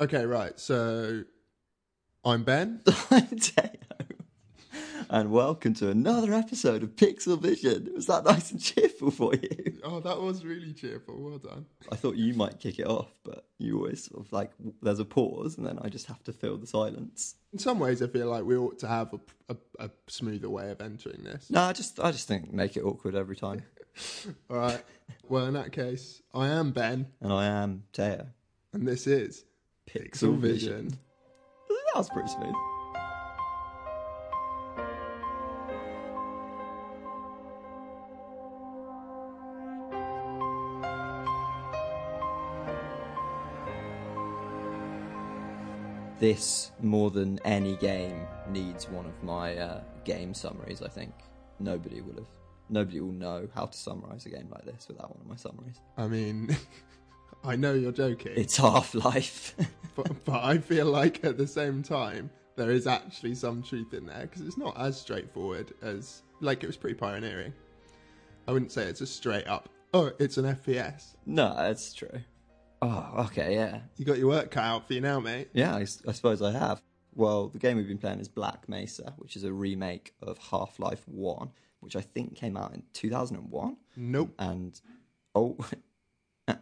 Okay, right. So I'm Ben. I'm Teo. And welcome to another episode of Pixel Vision. Was that nice and cheerful for you? Oh, that was really cheerful. Well done. I thought you might kick it off, but you always sort of like, there's a pause and then I just have to fill the silence. In some ways, I feel like we ought to have a, a, a smoother way of entering this. No, I just, I just think make it awkward every time. All right. Well, in that case, I am Ben, And I am Teo. and this is Pixel Vision. That was pretty smooth. This, more than any game, needs one of my uh, game summaries, I think. Nobody will have. Nobody will know how to summarize a game like this without one of my summaries. I mean, I know you're joking, It's Half Life. but, but I feel like at the same time, there is actually some truth in there because it's not as straightforward as, like, it was pretty pioneering. I wouldn't say it's a straight up, oh, it's an FPS. no, that's true. Oh, okay, yeah. You got your work cut out for you now, mate. Yeah, I suppose I have. Well, the game we've been playing is Black Mesa, which is a remake of Half Life 1, which I think came out in 2001. Nope. And, oh,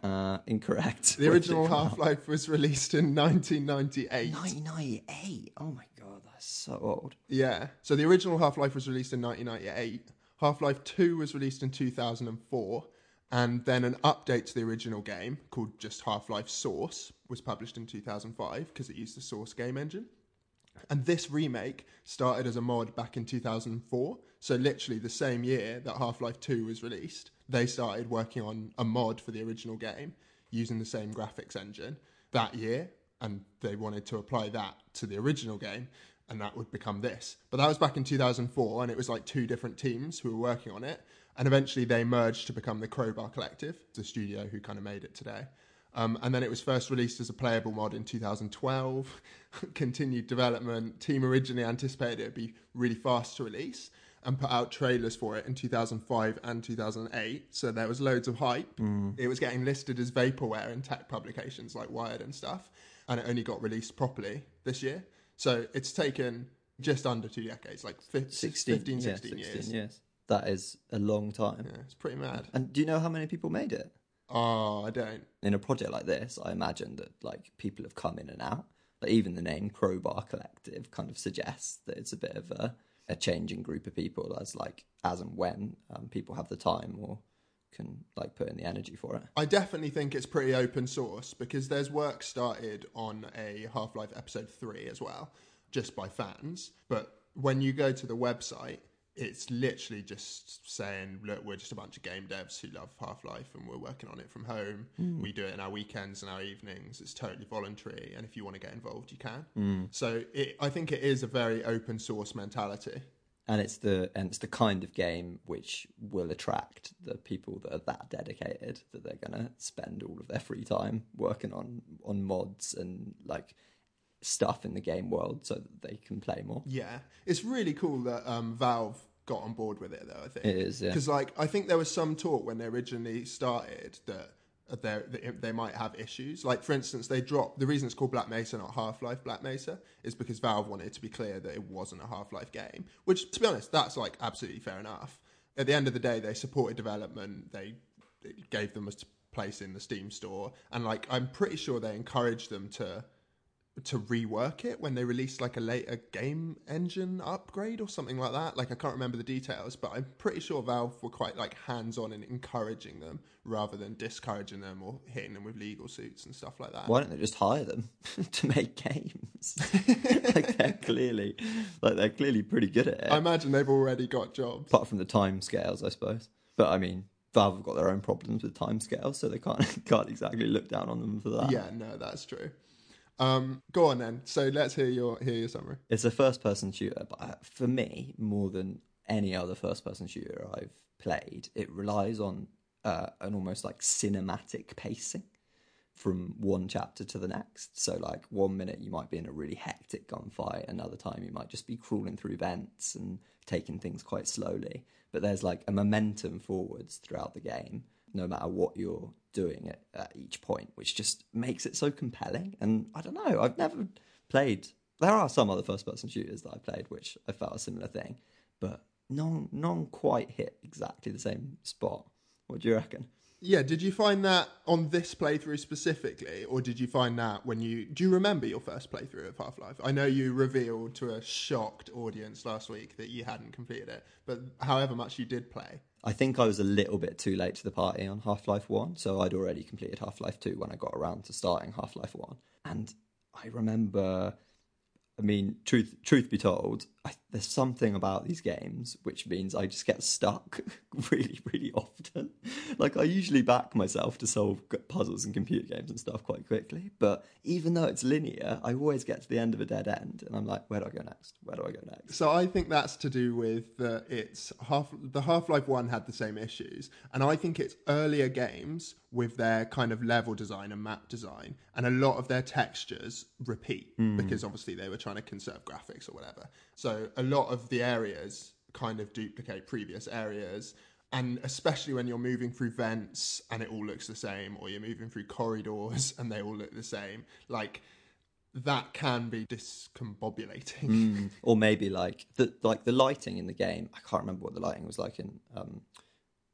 uh, incorrect. The original Half Life was released in 1998. 1998. Oh my god, that's so old. Yeah. So the original Half Life was released in 1998. Half Life 2 was released in 2004. And then an update to the original game called just Half Life Source was published in 2005 because it used the Source game engine. And this remake started as a mod back in 2004. So, literally the same year that Half Life 2 was released, they started working on a mod for the original game using the same graphics engine that year. And they wanted to apply that to the original game, and that would become this. But that was back in 2004, and it was like two different teams who were working on it. And eventually they merged to become the Crowbar Collective, the studio who kind of made it today. Um, and then it was first released as a playable mod in 2012. Continued development. Team originally anticipated it would be really fast to release and put out trailers for it in 2005 and 2008. So there was loads of hype. Mm. It was getting listed as vaporware in tech publications like Wired and stuff. And it only got released properly this year. So it's taken just under two decades, like fif- 16, 15, yeah, 16, 16 years. years. That is a long time. Yeah, it's pretty mad. And do you know how many people made it? Oh, I don't. in a project like this, I imagine that like people have come in and out. Like even the name Crowbar Collective kind of suggests that it's a bit of a, a changing group of people as like as and when um, people have the time or can like put in the energy for it. I definitely think it's pretty open source because there's work started on a Half Life Episode 3 as well, just by fans. But when you go to the website, it's literally just saying, look, we're just a bunch of game devs who love Half Life and we're working on it from home. We do it in our weekends and our evenings. It's totally voluntary. And if you want to get involved, you can. So it, I think it is a very open source mentality. And it's the and it's the kind of game which will attract the people that are that dedicated that they're gonna spend all of their free time working on on mods and like stuff in the game world so that they can play more. Yeah, it's really cool that um, Valve got on board with it, though. I think It is, yeah. because like I think there was some talk when they originally started that uh, they they might have issues. Like for instance, they dropped the reason it's called Black Mesa, not Half Life Black Mesa, is because Valve wanted to be clear that it wasn't a Half Life game. Which, to be honest, that's like absolutely fair enough. At the end of the day, they supported development. They gave them a place in the Steam store, and like I'm pretty sure they encouraged them to to rework it when they released like a later game engine upgrade or something like that. Like I can't remember the details, but I'm pretty sure Valve were quite like hands on in encouraging them rather than discouraging them or hitting them with legal suits and stuff like that. Why don't they just hire them to make games? like they're clearly, like they're clearly pretty good at it. I imagine they've already got jobs. apart from the time scales, I suppose. But I mean, Valve have got their own problems with time scales, so they can't can't exactly look down on them for that. Yeah, no, that's true. Um, go on then. So let's hear your hear your summary. It's a first person shooter, but uh, for me, more than any other first person shooter I've played, it relies on uh, an almost like cinematic pacing from one chapter to the next. So, like, one minute you might be in a really hectic gunfight, another time you might just be crawling through vents and taking things quite slowly. But there's like a momentum forwards throughout the game no matter what you're doing at, at each point, which just makes it so compelling. And I don't know, I've never played. There are some other first-person shooters that I played which I felt a similar thing, but none none quite hit exactly the same spot. What do you reckon? Yeah, did you find that on this playthrough specifically, or did you find that when you do you remember your first playthrough of Half Life? I know you revealed to a shocked audience last week that you hadn't completed it, but however much you did play. I think I was a little bit too late to the party on Half Life 1, so I'd already completed Half Life 2 when I got around to starting Half Life 1. And I remember I mean, truth truth be told, I, there's something about these games which means I just get stuck really, really often. Like I usually back myself to solve puzzles and computer games and stuff quite quickly, but even though it's linear, I always get to the end of a dead end, and I'm like, where do I go next? Where do I go next? So I think that's to do with the it's half the Half Life One had the same issues, and I think it's earlier games with their kind of level design and map design, and a lot of their textures repeat mm. because obviously they were trying to conserve graphics or whatever. So a lot of the areas kind of duplicate previous areas. And especially when you're moving through vents and it all looks the same, or you're moving through corridors and they all look the same, like that can be discombobulating. Mm. Or maybe like the like the lighting in the game. I can't remember what the lighting was like in um,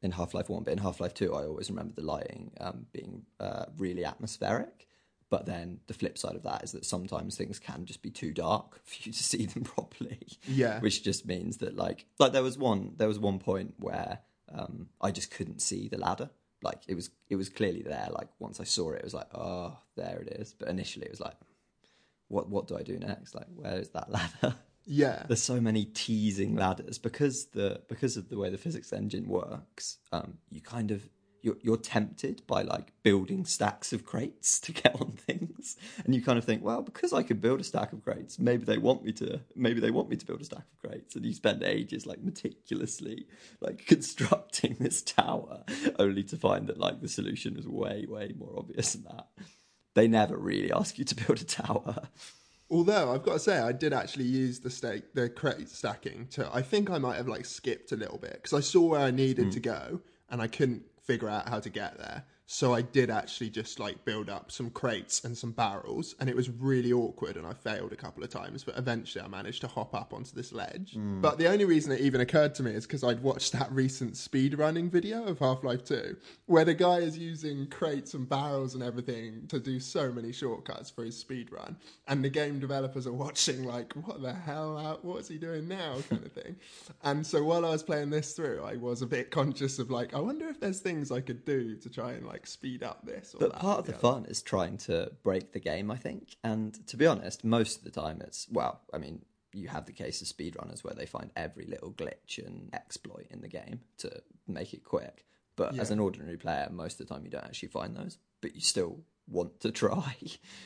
in Half Life One, but in Half Life Two, I always remember the lighting um, being uh, really atmospheric. But then the flip side of that is that sometimes things can just be too dark for you to see them properly. Yeah, which just means that like like there was one there was one point where um, I just couldn't see the ladder. Like it was it was clearly there. Like once I saw it, it was like oh there it is. But initially it was like what what do I do next? Like where is that ladder? Yeah, there's so many teasing ladders because the because of the way the physics engine works. Um, you kind of you're, you're tempted by like building stacks of crates to get on things, and you kind of think, well, because I could build a stack of crates, maybe they want me to. Maybe they want me to build a stack of crates, and you spend ages like meticulously like constructing this tower, only to find that like the solution is way way more obvious than that. They never really ask you to build a tower. Although I've got to say, I did actually use the stake, the crate stacking to. I think I might have like skipped a little bit because I saw where I needed mm. to go and I couldn't figure out how to get there. So I did actually just like build up some crates and some barrels, and it was really awkward, and I failed a couple of times. But eventually, I managed to hop up onto this ledge. Mm. But the only reason it even occurred to me is because I'd watched that recent speedrunning video of Half Life Two, where the guy is using crates and barrels and everything to do so many shortcuts for his speed run, and the game developers are watching like, what the hell? What's he doing now? kind of thing. And so while I was playing this through, I was a bit conscious of like, I wonder if there's things I could do to try and like like speed up this. but part of the fun is trying to break the game, I think. And to be honest, most of the time it's well, I mean, you have the case of speedrunners where they find every little glitch and exploit in the game to make it quick. But yeah. as an ordinary player, most of the time you don't actually find those, but you still want to try.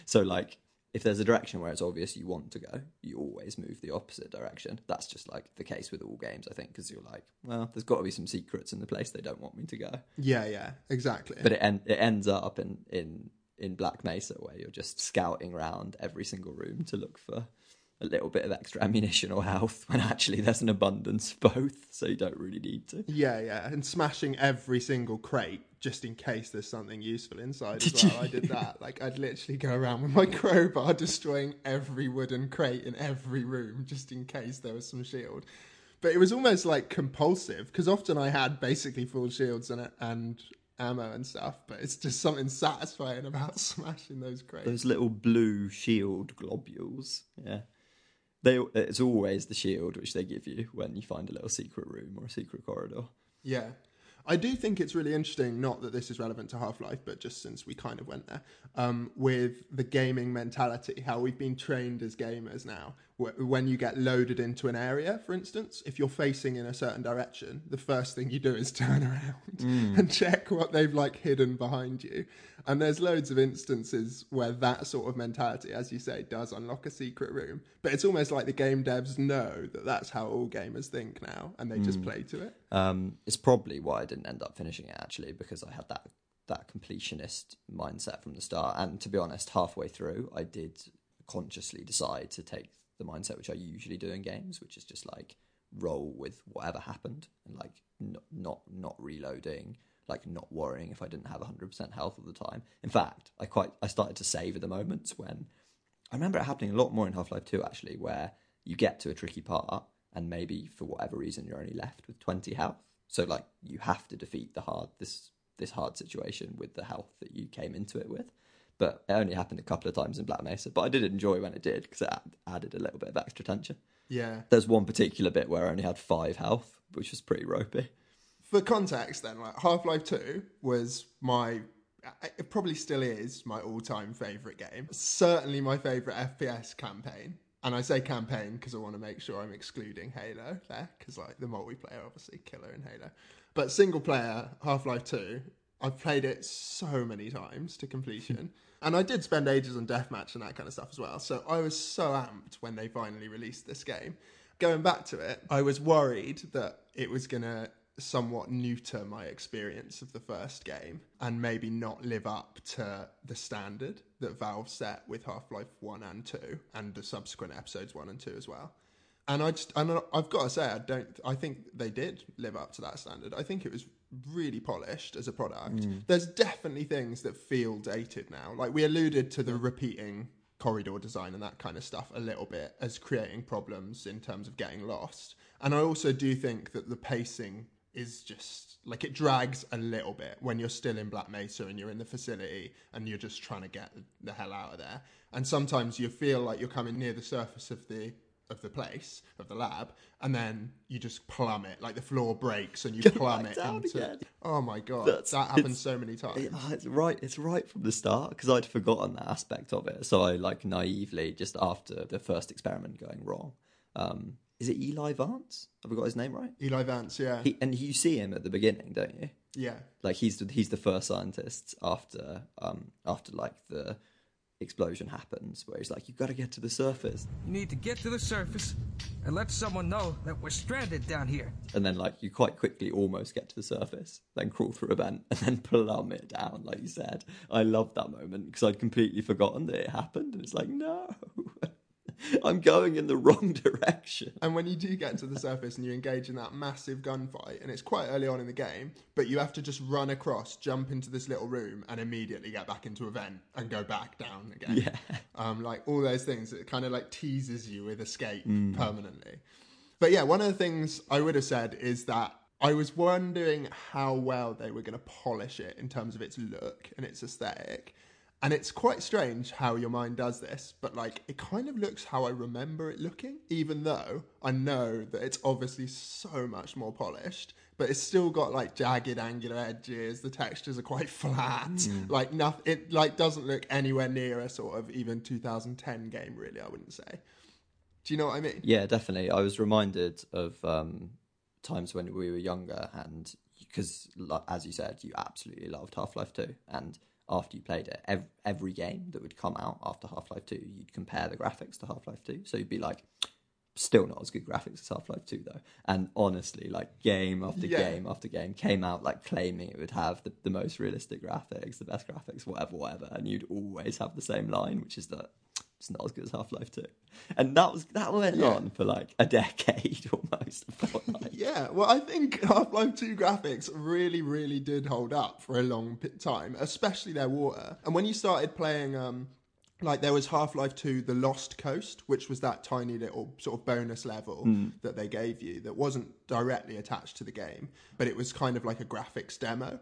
so like if there's a direction where it's obvious you want to go, you always move the opposite direction. That's just like the case with all games, I think, because you're like, well, there's got to be some secrets in the place they don't want me to go. Yeah, yeah, exactly. But it en- it ends up in in in Black Mesa where you're just scouting around every single room to look for a little bit of extra ammunition or health when actually there's an abundance of both, so you don't really need to. Yeah, yeah, and smashing every single crate just in case there's something useful inside did as well. You? I did that. Like I'd literally go around with my crowbar destroying every wooden crate in every room just in case there was some shield. But it was almost like compulsive because often I had basically full shields and and ammo and stuff, but it's just something satisfying about smashing those crates. Those little blue shield globules. Yeah. They, it's always the shield which they give you when you find a little secret room or a secret corridor. Yeah. I do think it's really interesting, not that this is relevant to Half Life, but just since we kind of went there, um, with the gaming mentality, how we've been trained as gamers now. When you get loaded into an area, for instance, if you're facing in a certain direction, the first thing you do is turn around mm. and check what they've like hidden behind you. And there's loads of instances where that sort of mentality, as you say, does unlock a secret room. But it's almost like the game devs know that that's how all gamers think now, and they mm. just play to it. Um, it's probably why I didn't end up finishing it actually, because I had that that completionist mindset from the start. And to be honest, halfway through, I did consciously decide to take the mindset which I usually do in games, which is just like roll with whatever happened and like not not, not reloading. like not worrying if I didn't have 100% health all the time. In fact, I quite I started to save at the moments when I remember it happening a lot more in Half Life 2 actually, where you get to a tricky part and maybe for whatever reason you're only left with 20 health. So like you have to defeat the hard this this hard situation with the health that you came into it with. But it only happened a couple of times in Black Mesa. But I did enjoy when it did because it added a little bit of extra tension. Yeah. There's one particular bit where I only had five health, which was pretty ropey. For context, then, like Half Life 2 was my, it probably still is my all time favourite game. Certainly my favourite FPS campaign. And I say campaign because I want to make sure I'm excluding Halo there, because like the multiplayer, obviously, killer in Halo. But single player, Half Life 2, I've played it so many times to completion. And I did spend ages on deathmatch and that kind of stuff as well. So I was so amped when they finally released this game. Going back to it, I was worried that it was going to somewhat neuter my experience of the first game and maybe not live up to the standard that Valve set with Half Life 1 and 2 and the subsequent episodes 1 and 2 as well. And I just, and I've got to say, I don't, I think they did live up to that standard. I think it was really polished as a product. Mm. There's definitely things that feel dated now. Like we alluded to the repeating corridor design and that kind of stuff a little bit as creating problems in terms of getting lost. And I also do think that the pacing is just like it drags a little bit when you're still in Black Mesa and you're in the facility and you're just trying to get the hell out of there. And sometimes you feel like you're coming near the surface of the of the place of the lab, and then you just plummet like the floor breaks and you Go plummet into. Again. Oh my god, That's, that happens so many times. It, it's right. It's right from the start because I'd forgotten that aspect of it. So I like naively just after the first experiment going wrong. Um, is it Eli Vance? Have I got his name right? Eli Vance, yeah. He, and you see him at the beginning, don't you? Yeah. Like he's the, he's the first scientist after um after like the explosion happens, where he's like, "You've got to get to the surface." You need to get to the surface and let someone know that we're stranded down here. And then, like, you quite quickly almost get to the surface, then crawl through a vent, and then plummet down, like you said. I love that moment because I'd completely forgotten that it happened, and it's like, no. I'm going in the wrong direction. And when you do get to the surface and you engage in that massive gunfight, and it's quite early on in the game, but you have to just run across, jump into this little room, and immediately get back into a vent and go back down again. Yeah. Um, like all those things, it kind of like teases you with escape mm. permanently. But yeah, one of the things I would have said is that I was wondering how well they were going to polish it in terms of its look and its aesthetic. And it's quite strange how your mind does this, but like it kind of looks how I remember it looking, even though I know that it's obviously so much more polished, but it's still got like jagged angular edges. The textures are quite flat. Mm. Like nothing, it like doesn't look anywhere near a sort of even 2010 game, really. I wouldn't say. Do you know what I mean? Yeah, definitely. I was reminded of um, times when we were younger, and because, as you said, you absolutely loved Half Life 2, and after you played it. Every, every game that would come out after Half Life 2, you'd compare the graphics to Half Life 2. So you'd be like, still not as good graphics as Half Life 2, though. And honestly, like game after yeah. game after game came out like claiming it would have the, the most realistic graphics, the best graphics, whatever, whatever. And you'd always have the same line, which is that it's not as good as Half Life Two, and that was that went yeah. on for like a decade almost. Like. yeah, well, I think Half Life Two graphics really, really did hold up for a long time, especially their water. And when you started playing, um, like there was Half Life Two: The Lost Coast, which was that tiny little sort of bonus level mm. that they gave you that wasn't directly attached to the game, but it was kind of like a graphics demo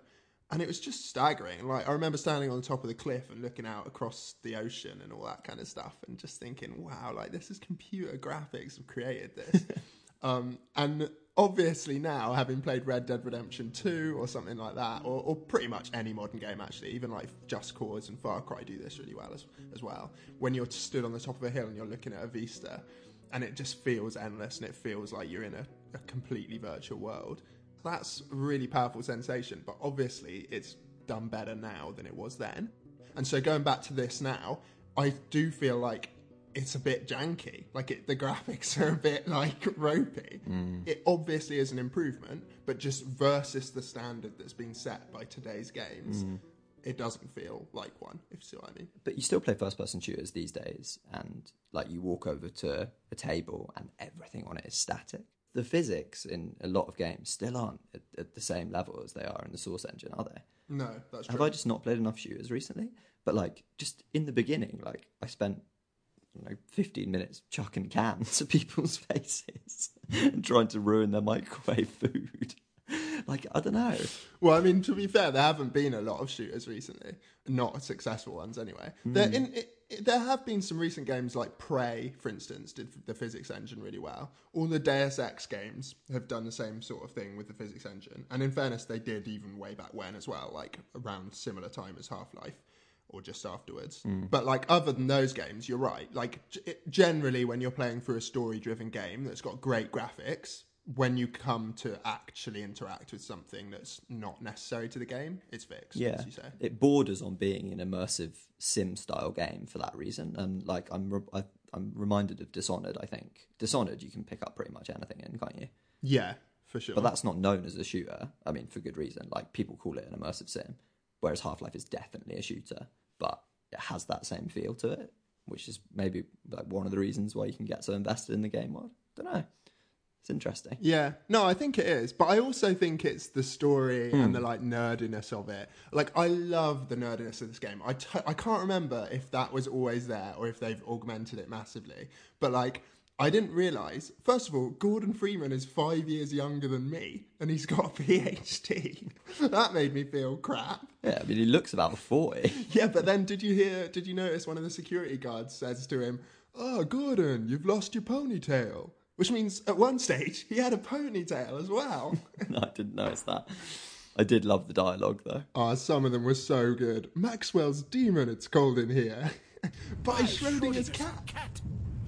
and it was just staggering. Like I remember standing on the top of the cliff and looking out across the ocean and all that kind of stuff, and just thinking, "Wow, like this is computer graphics have created this." um, and obviously now, having played Red Dead Redemption Two or something like that, or, or, pretty much any modern game actually, even like Just Cause and Far Cry do this really well as, as well. When you're stood on the top of a hill and you're looking at a vista, and it just feels endless, and it feels like you're in a, a completely virtual world that's a really powerful sensation, but obviously it's done better now than it was then. And so going back to this now, I do feel like it's a bit janky. Like it, the graphics are a bit like ropey. Mm. It obviously is an improvement, but just versus the standard that's been set by today's games, mm. it doesn't feel like one. If you see what I mean. But you still play first-person shooters these days, and like you walk over to a table and everything on it is static the physics in a lot of games still aren't at, at the same level as they are in the Source engine, are they? No, that's true. Have I just not played enough shooters recently? But like, just in the beginning, like I spent you know, 15 minutes chucking cans at people's faces and trying to ruin their microwave food. Like I don't know. Well, I mean, to be fair, there haven't been a lot of shooters recently. Not successful ones, anyway. There, hmm. in, it, it, there have been some recent games like Prey, for instance, did the physics engine really well. All the Deus Ex games have done the same sort of thing with the physics engine. And in fairness, they did even way back when as well, like around similar time as Half Life or just afterwards. Hmm. But like other than those games, you're right. Like g- generally, when you're playing through a story-driven game that's got great graphics, when you come to actually interact with something that's not necessary to the game, it's fixed. Yeah, as you say. it borders on being an immersive sim style game for that reason. And like I'm, re- I, I'm reminded of Dishonored. I think Dishonored you can pick up pretty much anything in, can't you? Yeah, for sure. But that's not known as a shooter. I mean, for good reason. Like people call it an immersive sim, whereas Half Life is definitely a shooter, but it has that same feel to it, which is maybe like one of the reasons why you can get so invested in the game world. Don't know. It's interesting. Yeah, no, I think it is, but I also think it's the story and hmm. the like nerdiness of it. Like, I love the nerdiness of this game. I t- I can't remember if that was always there or if they've augmented it massively. But like, I didn't realize. First of all, Gordon Freeman is five years younger than me, and he's got a PhD. that made me feel crap. Yeah, I mean, he looks about forty. Yeah, but then did you hear? Did you notice one of the security guards says to him, "Oh, Gordon, you've lost your ponytail." Which means at one stage he had a ponytail as well. no, I didn't notice that. I did love the dialogue though. Ah, some of them were so good. Maxwell's demon, it's cold in here. By Schrodinger's cat. Cat.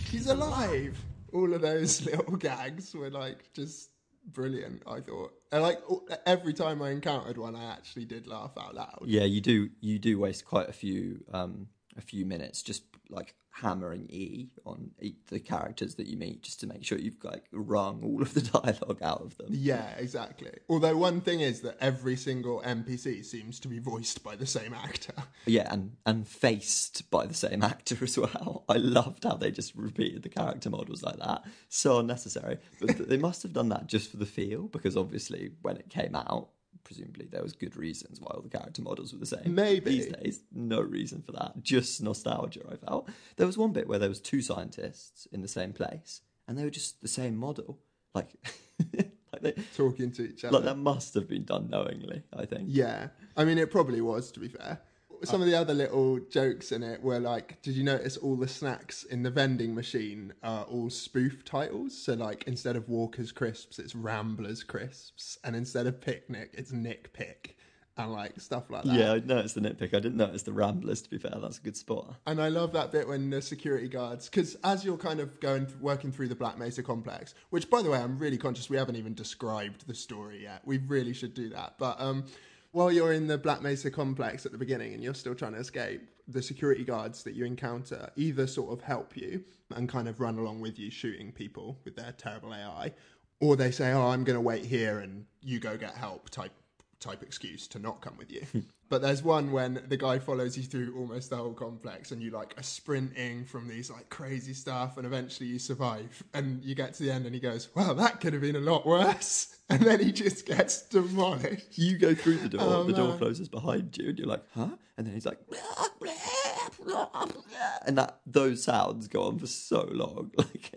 He's alive. All of those little gags were like just brilliant. I thought. And like every time I encountered one, I actually did laugh out loud. Yeah, you do. You do waste quite a few um, a few minutes just like hammering E on the characters that you meet, just to make sure you've like wrung all of the dialogue out of them. Yeah, exactly. Although one thing is that every single NPC seems to be voiced by the same actor. Yeah, and and faced by the same actor as well. I loved how they just repeated the character models like that. So unnecessary, but they must have done that just for the feel, because obviously when it came out. Presumably, there was good reasons why all the character models were the same. Maybe. these days, no reason for that. Just nostalgia. I felt there was one bit where there was two scientists in the same place, and they were just the same model. Like, like, they, Talking to each other. like that must have been done knowingly. I think. Yeah, I mean, it probably was. To be fair, some of the other little jokes in it were like, did you notice all the snacks in the vending machine are all spoof titles? So like, instead of Walker's crisps, it's Ramblers crisps, and instead of picnic, it's Nick Pick, and like stuff like that. Yeah, I noticed the nitpick. I didn't notice the ramblers. To be fair, that's a good spot. And I love that bit when the security guards, because as you're kind of going working through the Black Mesa complex, which by the way, I'm really conscious we haven't even described the story yet. We really should do that. But um, while you're in the Black Mesa complex at the beginning and you're still trying to escape, the security guards that you encounter either sort of help you and kind of run along with you, shooting people with their terrible AI, or they say, "Oh, I'm going to wait here and you go get help." Type type excuse to not come with you. but there's one when the guy follows you through almost the whole complex and you like are sprinting from these like crazy stuff and eventually you survive and you get to the end and he goes, Well, that could have been a lot worse. And then he just gets demolished. You go through the door, Oh, the door no. closes behind you, and you're like, huh? And then he's like, and that those sounds go on for so long, like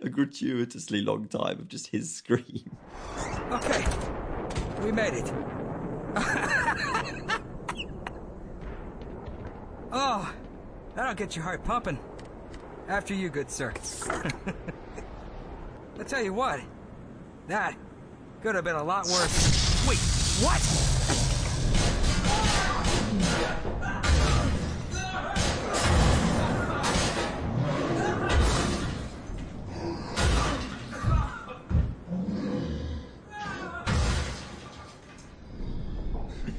a gratuitously long time of just his scream. Okay, we made it. Oh, that'll get your heart pumping. After you, good sir. I'll tell you what, that could have been a lot worse. Wait, what?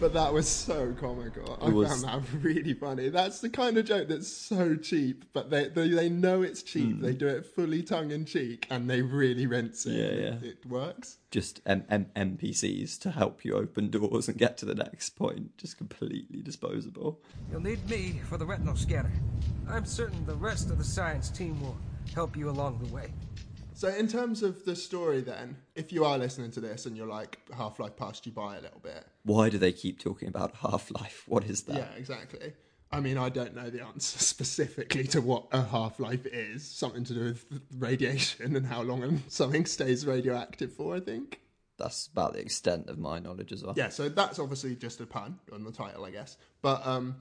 But that was so comical. I was- found that really funny. That's the kind of joke that's so cheap, but they they, they know it's cheap. They do it fully tongue in cheek and they really rinse it. Hmm. Yeah, It- yeah. It works. Just M- M- NPCs to help you open doors and get to the next point. Just completely disposable. You'll need me for the retinal scanner. I'm certain the rest of the science team will help you along the way. So, in terms of the story, then, if you are listening to this and you're like Half Life passed you by a little bit, Why do they keep talking about Half Life? What is that? yeah, exactly. I mean, I don't know the answer specifically to what a half life is. Something to do with radiation and how long something stays radioactive for, I think. That's about the extent of my knowledge as well. Yeah, so that's obviously just a pun on the title, I guess. But um,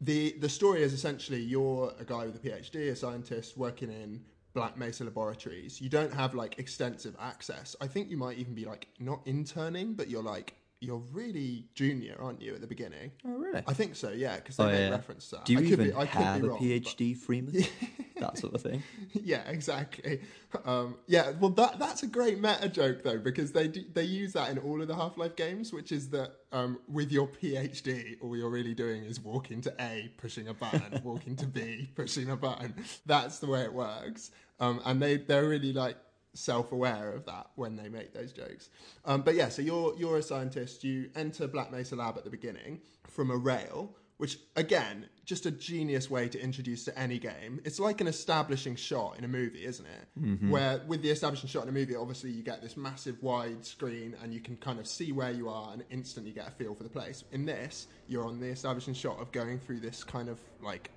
the the story is essentially you're a guy with a PhD, a scientist working in Black Mesa laboratories. You don't have like extensive access. I think you might even be like not interning, but you're like you're really junior, aren't you, at the beginning? Oh, really? I think so, yeah, because they Oh, make yeah. reference to that. Do you I could even be, have a PhD, Freeman? that sort of thing. yeah, exactly. Um, yeah, well, that that's a great meta joke though, because they do, they use that in all of the Half Life games, which is that um, with your PhD, all you're really doing is walking to A, pushing a button, walking to B, pushing a button. That's the way it works, um, and they they're really like self-aware of that when they make those jokes. Um, but yeah, so you're you're a scientist. You enter Black Mesa Lab at the beginning from a rail, which again, just a genius way to introduce to any game. It's like an establishing shot in a movie, isn't it? Where with the establishing shot in a movie, obviously you get this massive wide screen and you can kind of see where you are and instantly get a feel for the place. In this, you're on the establishing shot of going through this kind of like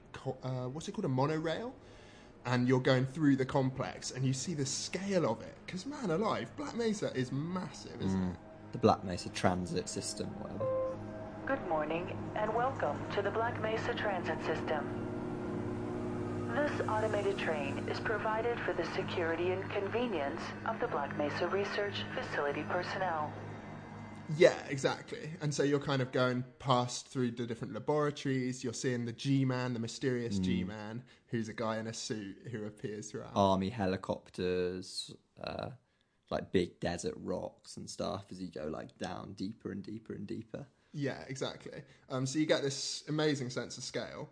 uh, what's it called, a monorail and you're going through the complex and you see the scale of it. Because, man alive, Black Mesa is massive, isn't mm. it? The Black Mesa Transit System, whatever. Good morning and welcome to the Black Mesa Transit System. This automated train is provided for the security and convenience of the Black Mesa Research Facility personnel. Yeah, exactly. And so you're kind of going past through the different laboratories. You're seeing the G Man, the mysterious G Man, who's a guy in a suit who appears throughout. Army helicopters, uh, like big desert rocks and stuff as you go like down deeper and deeper and deeper. Yeah, exactly. Um, so you get this amazing sense of scale,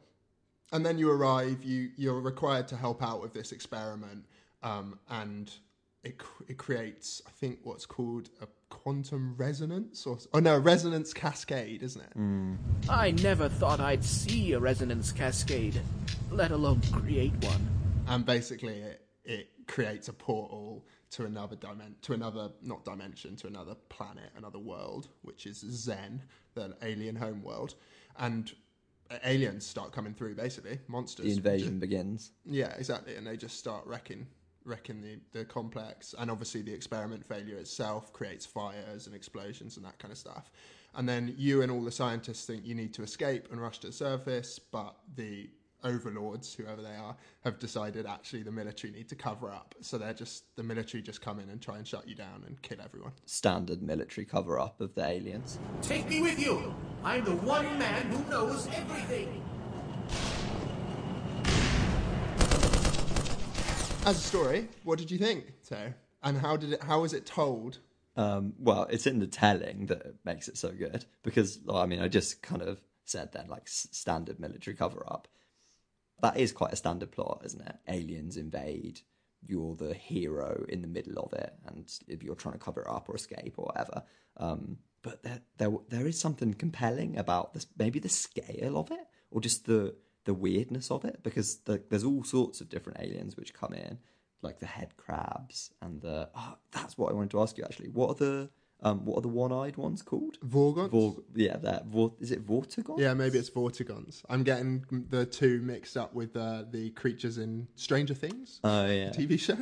and then you arrive. You you're required to help out with this experiment, um, and it it creates, I think, what's called a quantum resonance, or oh no, a resonance cascade, isn't it? Mm. I never thought I'd see a resonance cascade, let alone create one. and basically it it creates a portal to another dimension, to another not dimension, to another planet, another world, which is Xen, the alien home world, and aliens start coming through. Basically, monsters. The invasion begins. Yeah, exactly, and they just start wrecking wrecking the, the complex and obviously the experiment failure itself creates fires and explosions and that kind of stuff and then you and all the scientists think you need to escape and rush to the surface but the overlords whoever they are have decided actually the military need to cover up so they're just the military just come in and try and shut you down and kill everyone Standard military cover up of the aliens. Take me with you. I'm the one man who knows everything. As a story what did you think so and how did it how was it told Um, well, it's in the telling that makes it so good because, I mean, I just kind of said then, like s- standard military cover up. That is quite a standard plot, isn't it? Aliens invade, you're the hero in the middle of it, and if you're trying to cover it up or escape or whatever. Um, but there, there, there is something compelling about this, maybe the scale of it, or just the the weirdness of it, because the, there's all sorts of different aliens which come in, like the head crabs and the. Oh, that's what I wanted to ask you actually. What are the um, what are the one-eyed ones called? Vorgons? Vor- yeah, that. Vor- is it Vortigaunts? Yeah, maybe it's Vortigaunts. I'm getting the two mixed up with uh, the creatures in Stranger Things Oh yeah. TV show,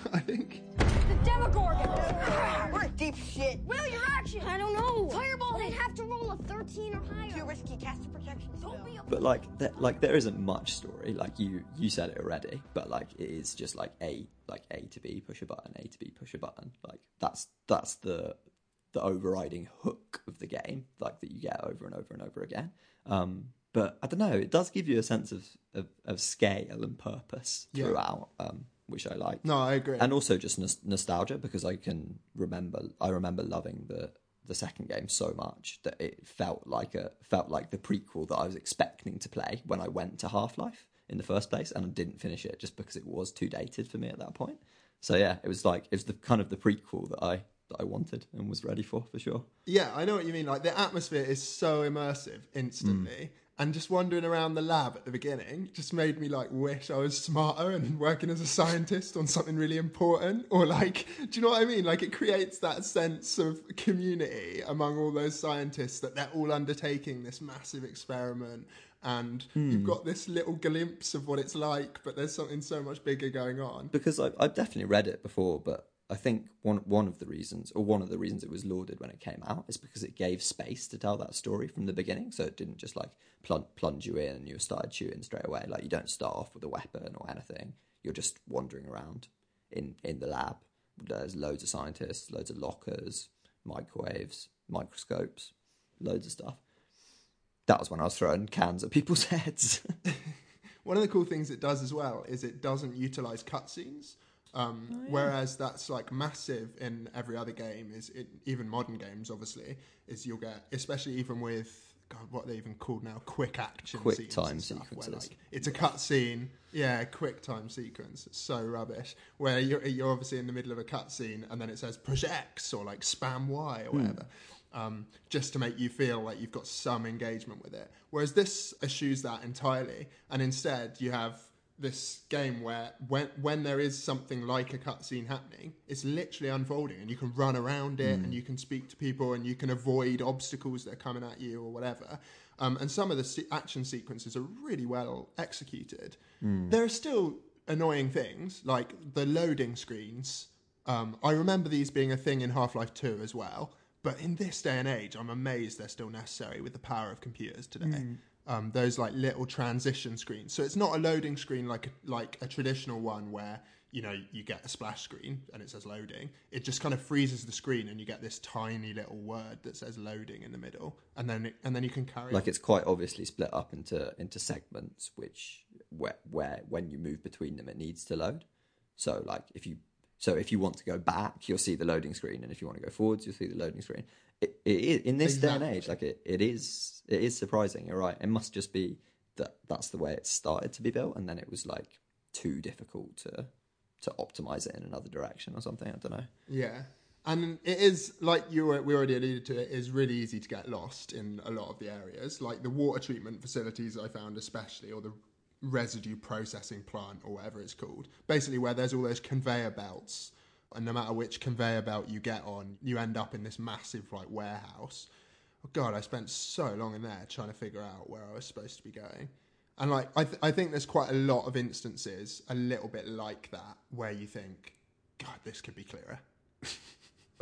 I think. The Demogorgon! We're in deep shit. Will your action? I don't know. Fireball! They'd have to roll a 13 or higher. Too risky. Cast a protection spell. Don't be a But like, there, like there isn't much story. Like you, you said it already. But like, it is just like a, like A to B, push a button, A to B, push a button. Like that's that's the the overriding hook of the game, like that you get over and over and over again. Um, but I don't know. It does give you a sense of of, of scale and purpose Yeah. throughout, um, which I like. No, I agree. and also just nos- nostalgia because I can remember I remember loving the the second game so much that it felt like a felt like the prequel that I was expecting to play when I went to Half Life in the first place and I didn't finish it just because it was too dated for me at that point. So yeah, it was like it was the kind of the prequel that I that I wanted and was ready for for sure. Yeah, I know what you mean. Like the atmosphere is so immersive instantly, And just wandering around the lab at the beginning just made me like wish I was smarter and working as a scientist on something really important. Or like, do you know what I mean? Like it creates that sense of community among all those scientists that they're all undertaking this massive experiment and you've hmm. got this little glimpse of what it's like, but there's something so much bigger going on. because I, I've definitely read it before, but I think one one of the reasons, or one of the reasons it was lauded when it came out, is because it gave space to tell that story from the beginning. So it didn't just like plunge, plunge you in and you started shooting straight away. Like you don't start off with a weapon or anything. You're just wandering around in in the lab. There's loads of scientists, loads of lockers, microwaves, microscopes, loads of stuff. That was when I was throwing cans at people's heads. One of the cool things it does as well is it doesn't utilize cutscenes. Um, Whereas that's like massive in every other game is it, even modern games obviously is you'll get especially even with God what are they even called now? Quick action Quick scenes time and stuff, where, sequences. like, it's a cutscene. Yeah quick time sequence. It's so rubbish. Where you're, you're obviously in the middle of a cutscene and then it says push X or like spam Y or whatever um, just to make you feel like you've got some engagement with it. Whereas this eschews that entirely, and instead you have this game where when when there is something like a cutscene happening, it's literally unfolding, and you can run around it, and you can speak to people, and you can avoid obstacles that are coming at you or whatever. Um, and some of the se- action sequences are really well executed. There are still annoying things like the loading screens. Um, I remember these being a thing in Half Life 2 as well. But in this day and age, I'm amazed they're still necessary with the power of computers today. Um, those like little transition screens. So it's not a loading screen like a, like a traditional one where you know you get a splash screen and it says loading. It just kind of freezes the screen and you get this tiny little word that says loading in the middle, and then it, and then you can carry like on. it's quite obviously split up into into segments which where where when you move between them it needs to load so like if you so if you want to go back you'll see the loading screen and if you want to go forwards you'll see the loading screen it, it, is in this day and age like it, it is it is surprising you're right it must just be that that's the way it started to be built and then it was like too difficult to to optimize it in another direction or something i don't know Yeah. And it is like you were, we already alluded to. It is really easy to get lost in a lot of the areas, like the water treatment facilities. I found especially, or the residue processing plant, or whatever it's called. Basically, where there's all those conveyor belts, and no matter which conveyor belt you get on, you end up in this massive like warehouse. Oh God, I spent so long in there trying to figure out where I was supposed to be going. And like, I, th- I think there's quite a lot of instances, a little bit like that, where you think, God, this could be clearer.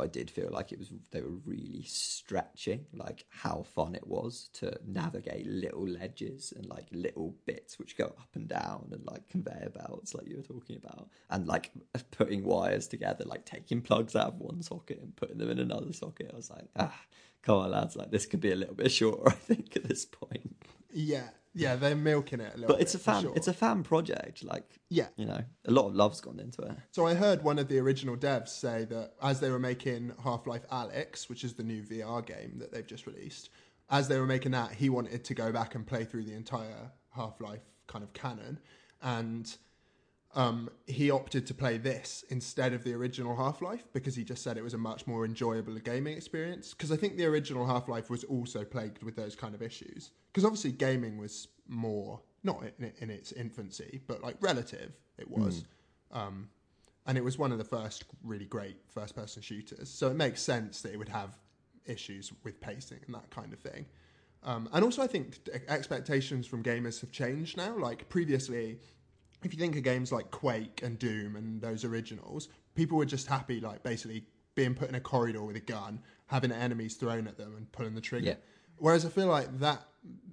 I did feel like it was they were really stretching like how fun it was to navigate little ledges and like little bits which go up and down and like conveyor belts like you were talking about and like putting wires together like taking plugs out of one socket and putting them in another socket. I was like ah come on lads like this could be a little bit shorter I think at this point Yeah, yeah, they're milking it a little but bit. it's a fan sure. it's a fan project like Yeah. you know a lot of love's gone into it So I heard one of the original devs say that as they were making Half Life Alyx, which is the new VR game that they've just released, as they were making that, he wanted to go back and play through the entire Half Life kind of canon. And um, he opted to play this instead of the original Half Life because he just said it was a much more enjoyable gaming experience. Because I think the original Half Life was also plagued with those kind of issues. Because obviously gaming was more, not in, in its infancy, but like relative, it was. Um, and it was one of the first really great first person shooters. So it makes sense that it would have issues with pacing and that kind of thing. Um, and also, I think expectations from gamers have changed now. Like previously, if you think of games like Quake and Doom and those originals, people were just happy, like basically being put in a corridor with a gun, having enemies thrown at them, and pulling the trigger. Yeah. Whereas I feel like that,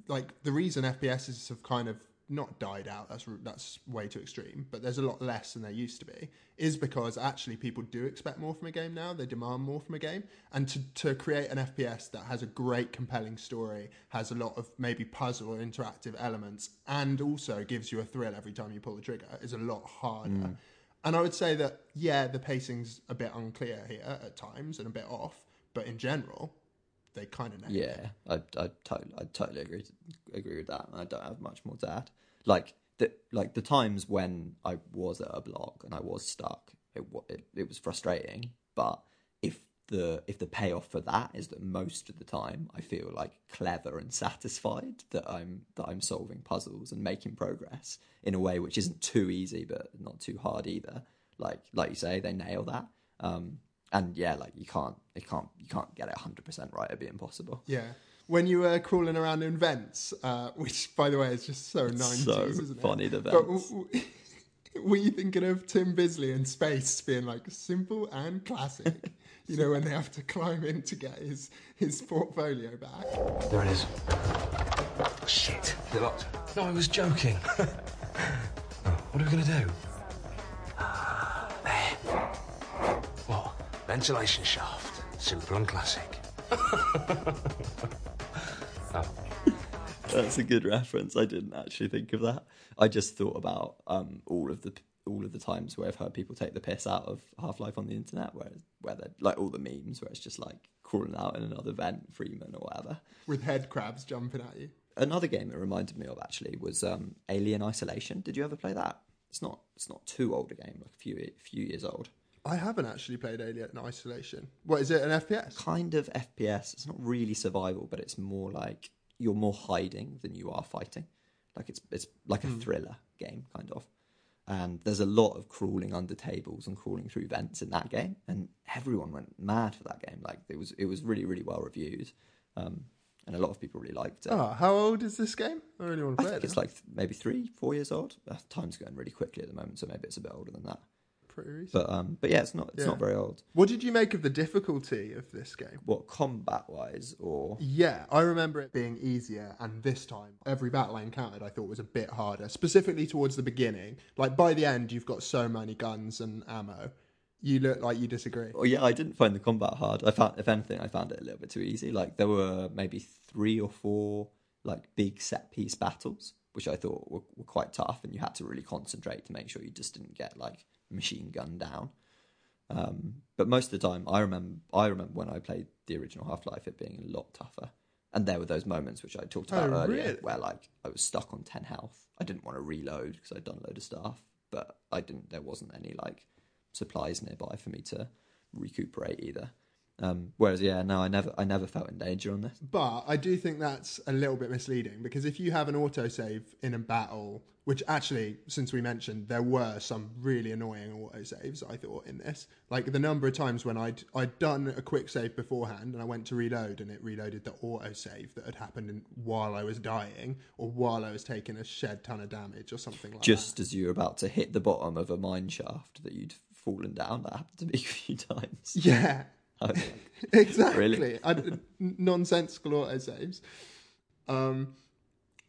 like the reason FPSs have kind of not died out. That's that's way too extreme. But there's a lot less than there used to be. Is because actually people do expect more from a game now. They demand more from a game, and to to create an FPS that has a great, compelling story, has a lot of maybe puzzle or interactive elements, and also gives you a thrill every time you pull the trigger, is a lot harder. Mm. And I would say that yeah, the pacing's a bit unclear here at times and a bit off, but in general, they kind of it. Yeah, I I totally I totally agree agree with that. I don't have much more to add. Like the like the times when I was at a block and I was stuck, it it, it was frustrating. But if the if the payoff for that is that most of the time I feel like clever and satisfied that I'm that I'm solving puzzles and making progress in a way which isn't too easy but not too hard either. Like like you say, they nail that. Um, and yeah, like you can't it can't you can't get it hundred percent right. It'd be impossible. Yeah. When you were crawling around in vents, uh, which by the way is just so nineties, so isn't funny, it? the But vents. w- w- were you thinking of Tim Bisley in space being like simple and classic? you know, when they have to climb in to get his his portfolio back. There it is. Shit. They're locked. No, I was joking. oh, what are we going to do? Ventilation shaft. Simple and classic. That's a good reference. I didn't actually think of that. I just thought about um, all of the all of the times where I've heard people take the piss out of Half Life on the internet, where where they're like all the memes where it's just like crawling out in another vent, Freeman or whatever. With head crabs jumping at you. Another game it reminded me of actually was um, Alien Isolation. Did you ever play that? It's not it's not too old a game, like a few a few years old. I haven't actually played Alien Isolation. What is it? An FPS? Kind of FPS. It's not really survival, but it's more like you're more hiding than you are fighting. Like it's it's like a thriller game, kind of. And there's a lot of crawling under tables and crawling through vents in that game, and everyone went mad for that game. Like it was it was really really well reviewed, um, and a lot of people really liked it. Oh, how old is this game? I really want to I play think it. it's like th- maybe three, four years old. Uh, time's going really quickly at the moment, so maybe it's a bit older than that. Pretty recent. But um, but yeah, it's not it's Yeah. not very old. What did you make of the difficulty of this game? What combat wise, or Yeah, I remember it being easier, and this time, every battle I encountered I thought was a bit harder, specifically towards the beginning. Like, by the end, you've got so many guns and ammo. You look like you disagree. Oh yeah, I didn't find the combat hard. I found, if anything, I found it a little bit too easy. Like there were maybe three or four like big set piece battles, which I thought were, were quite tough, and you had to really concentrate to make sure you just didn't get like machine gunned down. Um, but most of the time, I remember, I remember when I played the original Half Life, it being a lot tougher. And there were those moments which I talked about Oh, earlier, really? where like I was stuck on ten health. I didn't want to reload because I'd done a load of stuff, but I didn't. There wasn't any like supplies nearby for me to recuperate either. Um, whereas, yeah, no, I never, I never felt in danger on this. But I do think that's a little bit misleading because if you have an autosave in a battle, which actually, since we mentioned, there were some really annoying autosaves, I thought, in this. Like the number of times when I'd, I'd done a quick save beforehand and I went to reload and it reloaded the autosave that had happened in, while I was dying or while I was taking a shed ton of damage or something like that. Just as you were about to hit the bottom of a mine shaft that you'd fallen down, that happened to me a few times. Yeah. I was like, exactly. Really? I, nonsensical autosaves. Um,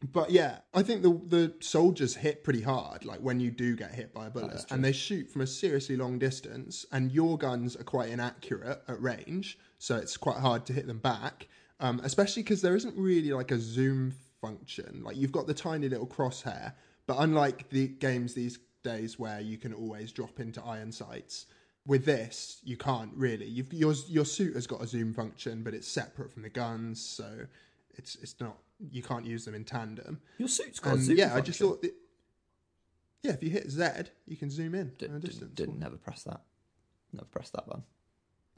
but yeah, I think the the soldiers hit pretty hard. Like when you do get hit by a bullet, and they shoot from a seriously long distance, and your guns are quite inaccurate at range, so it's quite hard to hit them back. Um, especially because there isn't really like a zoom function. Like you've got the tiny little crosshair, but unlike the games these days where you can always drop into iron sights, with this you can't really. You've, your your suit has got a zoom function, but it's separate from the guns, so it's it's not you can't use them in tandem. Your suit's got a And zoom yeah, I just thought, that, yeah, if you hit Z, you can zoom in D- didn't, distance. didn't never press that. Never pressed that button.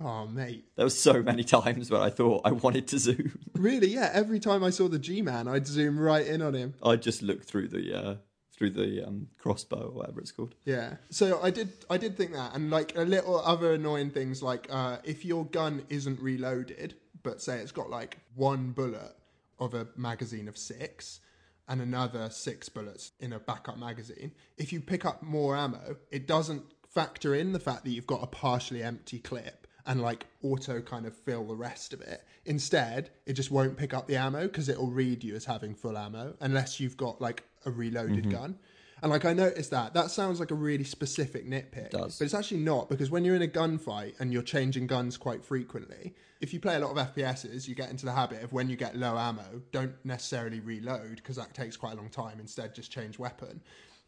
Oh mate, There were so many times where I thought I wanted to zoom. really? Yeah, every time I saw the G man, I'd zoom right in on him. I'd just looked through the uh, through the um, crossbow or whatever it's called. Yeah. So I did I did think that and like a little other annoying things like uh, if your gun isn't reloaded, but say it's got like one bullet of a magazine of six and another six bullets in a backup magazine, if you pick up more ammo, it doesn't factor in the fact that you've got a partially empty clip and like auto kind of fill the rest of it. Instead, it just won't pick up the ammo because it'll read you as having full ammo unless you've got like a reloaded mm-hmm. gun. And like I noticed that that sounds like a really specific nitpick, does. but it's actually not because when you're in a gunfight and you're changing guns quite frequently, if you play a lot of FPSs, you get into the habit of when you get low ammo, don't necessarily reload because that takes quite a long time. Instead, just change weapon,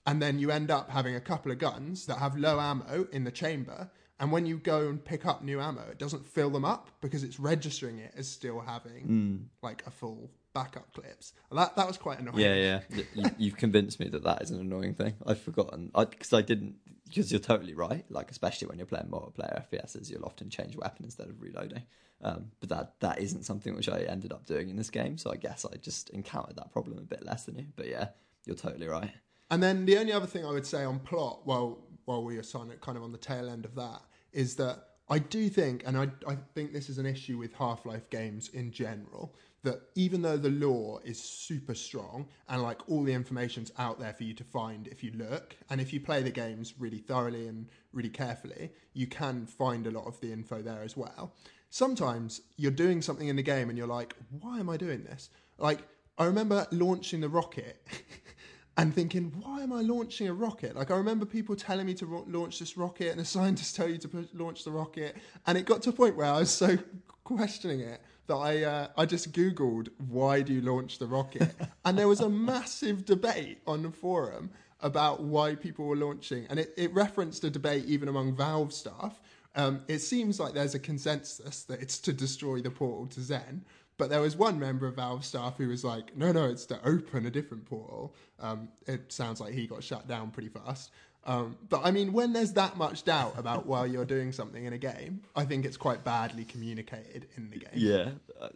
and then you end up having a couple of guns that have low ammo in the chamber. And when you go and pick up new ammo, it doesn't fill them up because it's registering it as still having mm. like a full backup clips. And that that was quite annoying. Yeah, yeah. you, you've convinced me that that is an annoying thing. I've forgotten because I, didn't because you're totally right. Like especially when you're playing multiplayer FPSs, you'll often change weapon instead of reloading. Um, but that that isn't something which I ended up doing in this game. So I guess I just encountered that problem a bit less than you. But yeah, you're totally right. And then the only other thing I would say on plot, while while we are kind of on the tail end of that, is that I do think, and I, I think this is an issue with Half Life games in general, that even though the lore is super strong and like all the information's out there for you to find if you look, and if you play the games really thoroughly and really carefully, you can find a lot of the info there as well. Sometimes you're doing something in the game and you're like, why am I doing this? Like, I remember launching the rocket. and thinking, why am I launching a rocket? Like, I remember people telling me to ro- launch this rocket, and the scientists tell you to launch the rocket. And it got to a point where I was so questioning it that I, uh, I just Googled, why do you launch the rocket? and there was a massive debate on the forum about why people were launching. And it, it referenced a debate even among Valve staff. Um, it seems like there's a consensus that it's to destroy the portal to Xen. But there was one member of Valve staff who was like, no, no, it's to open a different portal. Um, it sounds like he got shut down pretty fast. Um, but I mean, when there's that much doubt about why you're doing something in a game, I think it's quite badly communicated in the game. Yeah,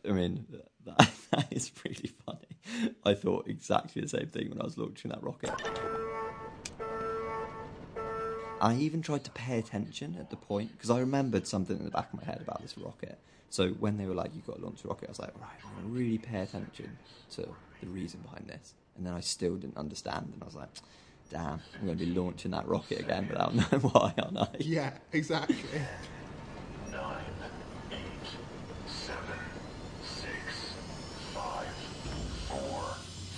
I mean that, that is really funny. I thought exactly the same thing when I was launching that rocket. I even tried to pay attention at the point because I remembered something in the back of my head about this rocket. So when they were like, "You've got to launch a rocket," I was like, "Right, I'm to really pay attention to the reason behind this." And then I still didn't understand, and I was like, "Damn, I'm going to be launching that rocket again without knowing why, aren't I?" Yeah, exactly. Nine, eight, seven, six, five, four,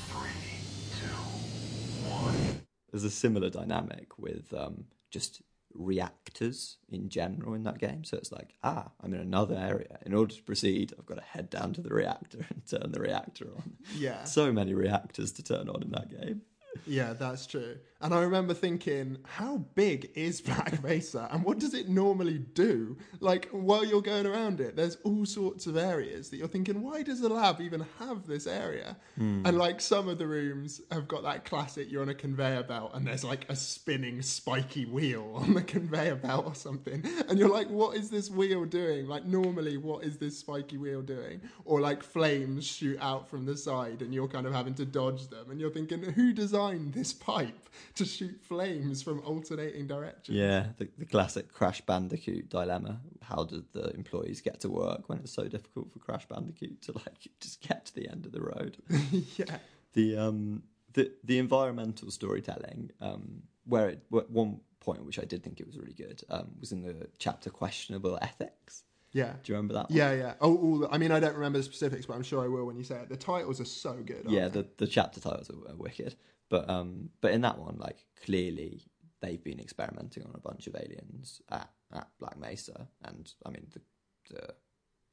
three, two, one. There's a similar dynamic with um, just reactors in general in that game. So it's like, ah, I'm in another area. In order to proceed, I've got to head down to the reactor and turn the reactor on. Yeah. So many reactors to turn on in that game. Yeah, that's true. And I remember thinking, how big is Black Mesa and what does it normally do? Like, while you're going around it, there's all sorts of areas that you're thinking, why does the lab even have this area? Hmm. And like, some of the rooms have got that classic you're on a conveyor belt and there's like a spinning spiky wheel on the conveyor belt or something. And you're like, what is this wheel doing? Like, normally, what is this spiky wheel doing? Or like, flames shoot out from the side and you're kind of having to dodge them. And you're thinking, who designed this pipe to shoot flames from alternating directions? Yeah, the, the classic Crash Bandicoot dilemma. How did the employees get to work when it's so difficult for Crash Bandicoot to like just get to the end of the road? yeah. the um the the environmental storytelling um where it at one point which I did think it was really good um was in the chapter questionable ethics. Yeah. Do you remember that? One? Yeah, yeah. Oh, all the, I mean, I don't remember the specifics, but I'm sure I will when you say it. The titles are so good. aren't Yeah, they? the the chapter titles are, are wicked, but um but in that one like clearly they've been experimenting on a bunch of aliens at at Black Mesa, and I mean the the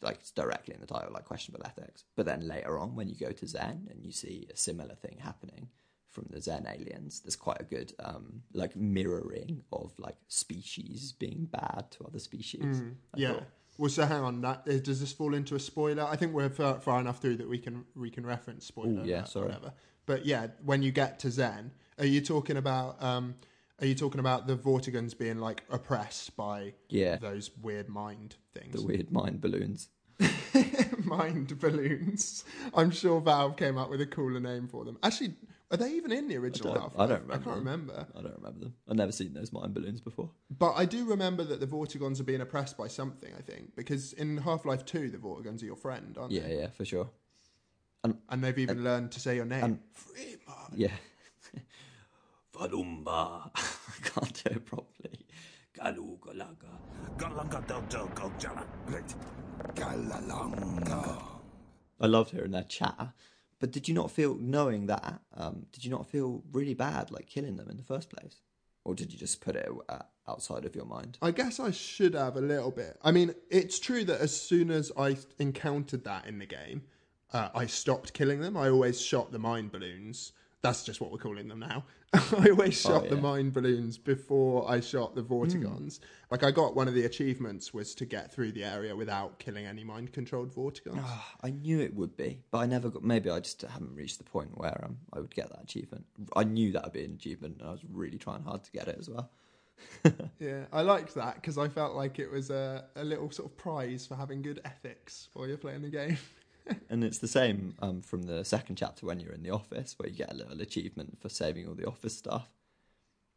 like it's directly in the title like questionable ethics. But then later on, when you go to Xen and you see a similar thing happening from the Xen aliens, there's quite a good um like mirroring of like species being bad to other species. Mm, yeah. thought. Well, so hang on. That is, does this fall into a spoiler? I think we're far, far enough through that we can we can reference spoiler. Ooh, yeah, or sorry. Whatever. But yeah, when you get to Xen, are you talking about? Um, are you talking about the Vortigaunts being like oppressed by Yeah. those weird mind things? The weird mind balloons. mind balloons. I'm sure Valve came up with a cooler name for them. Actually, are they even in the original don't- Half-Life? I don't remember I can't them. remember. I don't remember them. I've never seen those mind balloons before. But I do remember that the Vortigaunts are being oppressed by something. I think because in Half Life Two, the Vortigaunts are your friend, aren't Yeah, they? Yeah, yeah, for sure. And they've even learned to say your name. and- Fremont. Yeah. Vadumba. I can't do it properly. Galugalaga. Galanga del del go jala. Great. Galalanga. I loved hearing their chatter. But did you not feel, knowing that, um, did you not feel really bad, like killing them in the first place? Or did you just put it uh, outside of your mind? I guess I should have a little bit. I mean, it's true that as soon as I encountered that in the game, uh, I stopped killing them. I always shot the mine balloons. That's just what we're calling them now. I always shot the yeah. mine balloons before I shot the Vortigaunts. Like I got one of the achievements was to get through the area without killing any mind-controlled Vortigaunts. Ah, I knew it would be, but I never got. Maybe I just haven't reached the point where um, I would get that achievement. I knew that would be an achievement, and I was really trying hard to get it as well. Yeah, I liked that because I felt like it was a, a little sort of prize for having good ethics while you're playing the game. And it's the same um, from the second chapter when you're in the office, where you get a little achievement for saving all the office stuff.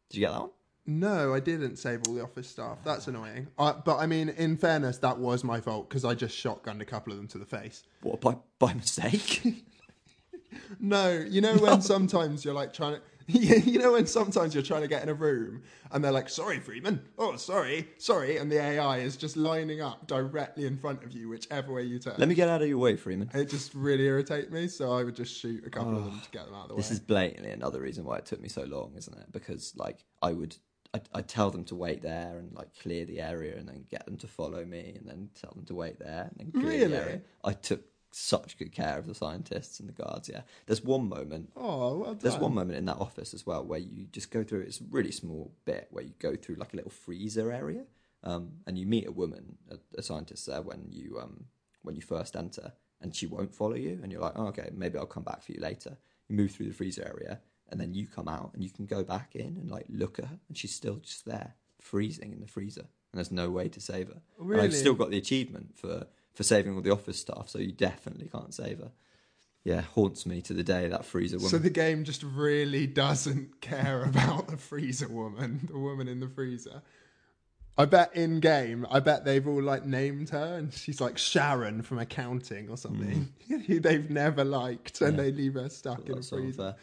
Did you get that one? No, I didn't save all the office staff. That's annoying. I, but I mean, in fairness, that was my fault because I just shotgunned a couple of them to the face. What by by mistake? No, you know when sometimes you're like trying to. You know when sometimes you're trying to get in a room and they're like, "Sorry, Freeman. Oh, sorry, sorry," and the AI is just lining up directly in front of you, whichever way you turn. Let me get out of your way, Freeman. It just really irritates me, so I would just shoot a couple of them oh, to get them out of the This way. This is blatantly another reason why it took me so long, isn't it? Because like I would, I'd, I'd tell them to wait there and like clear the area, and then get them to follow me, and then tell them to wait there, and then clear Really? the area. I took such good care of the scientists and the guards. Yeah, there's one moment. Oh, well There's one moment in that office as well where you just go through. It's a really small bit where you go through like a little freezer area, um, and you meet a woman, a, a scientist there when you um, when you first enter, and she won't follow you, and you're like, oh, okay, maybe I'll come back for you later. You move through the freezer area, and then you come out, and you can go back in and like look at her, and she's still just there, freezing in the freezer, and there's no way to save her. And Really? I've still got the achievement for for saving all the office staff, so you definitely can't save her. Yeah, haunts me to the day that freezer woman. So the game just really doesn't care about the freezer woman, the woman in the freezer. I bet in game, I bet they've all like named her, and she's like Sharon from accounting or something. who they've never liked, and Mm. Yeah. they leave her stuck in a freezer.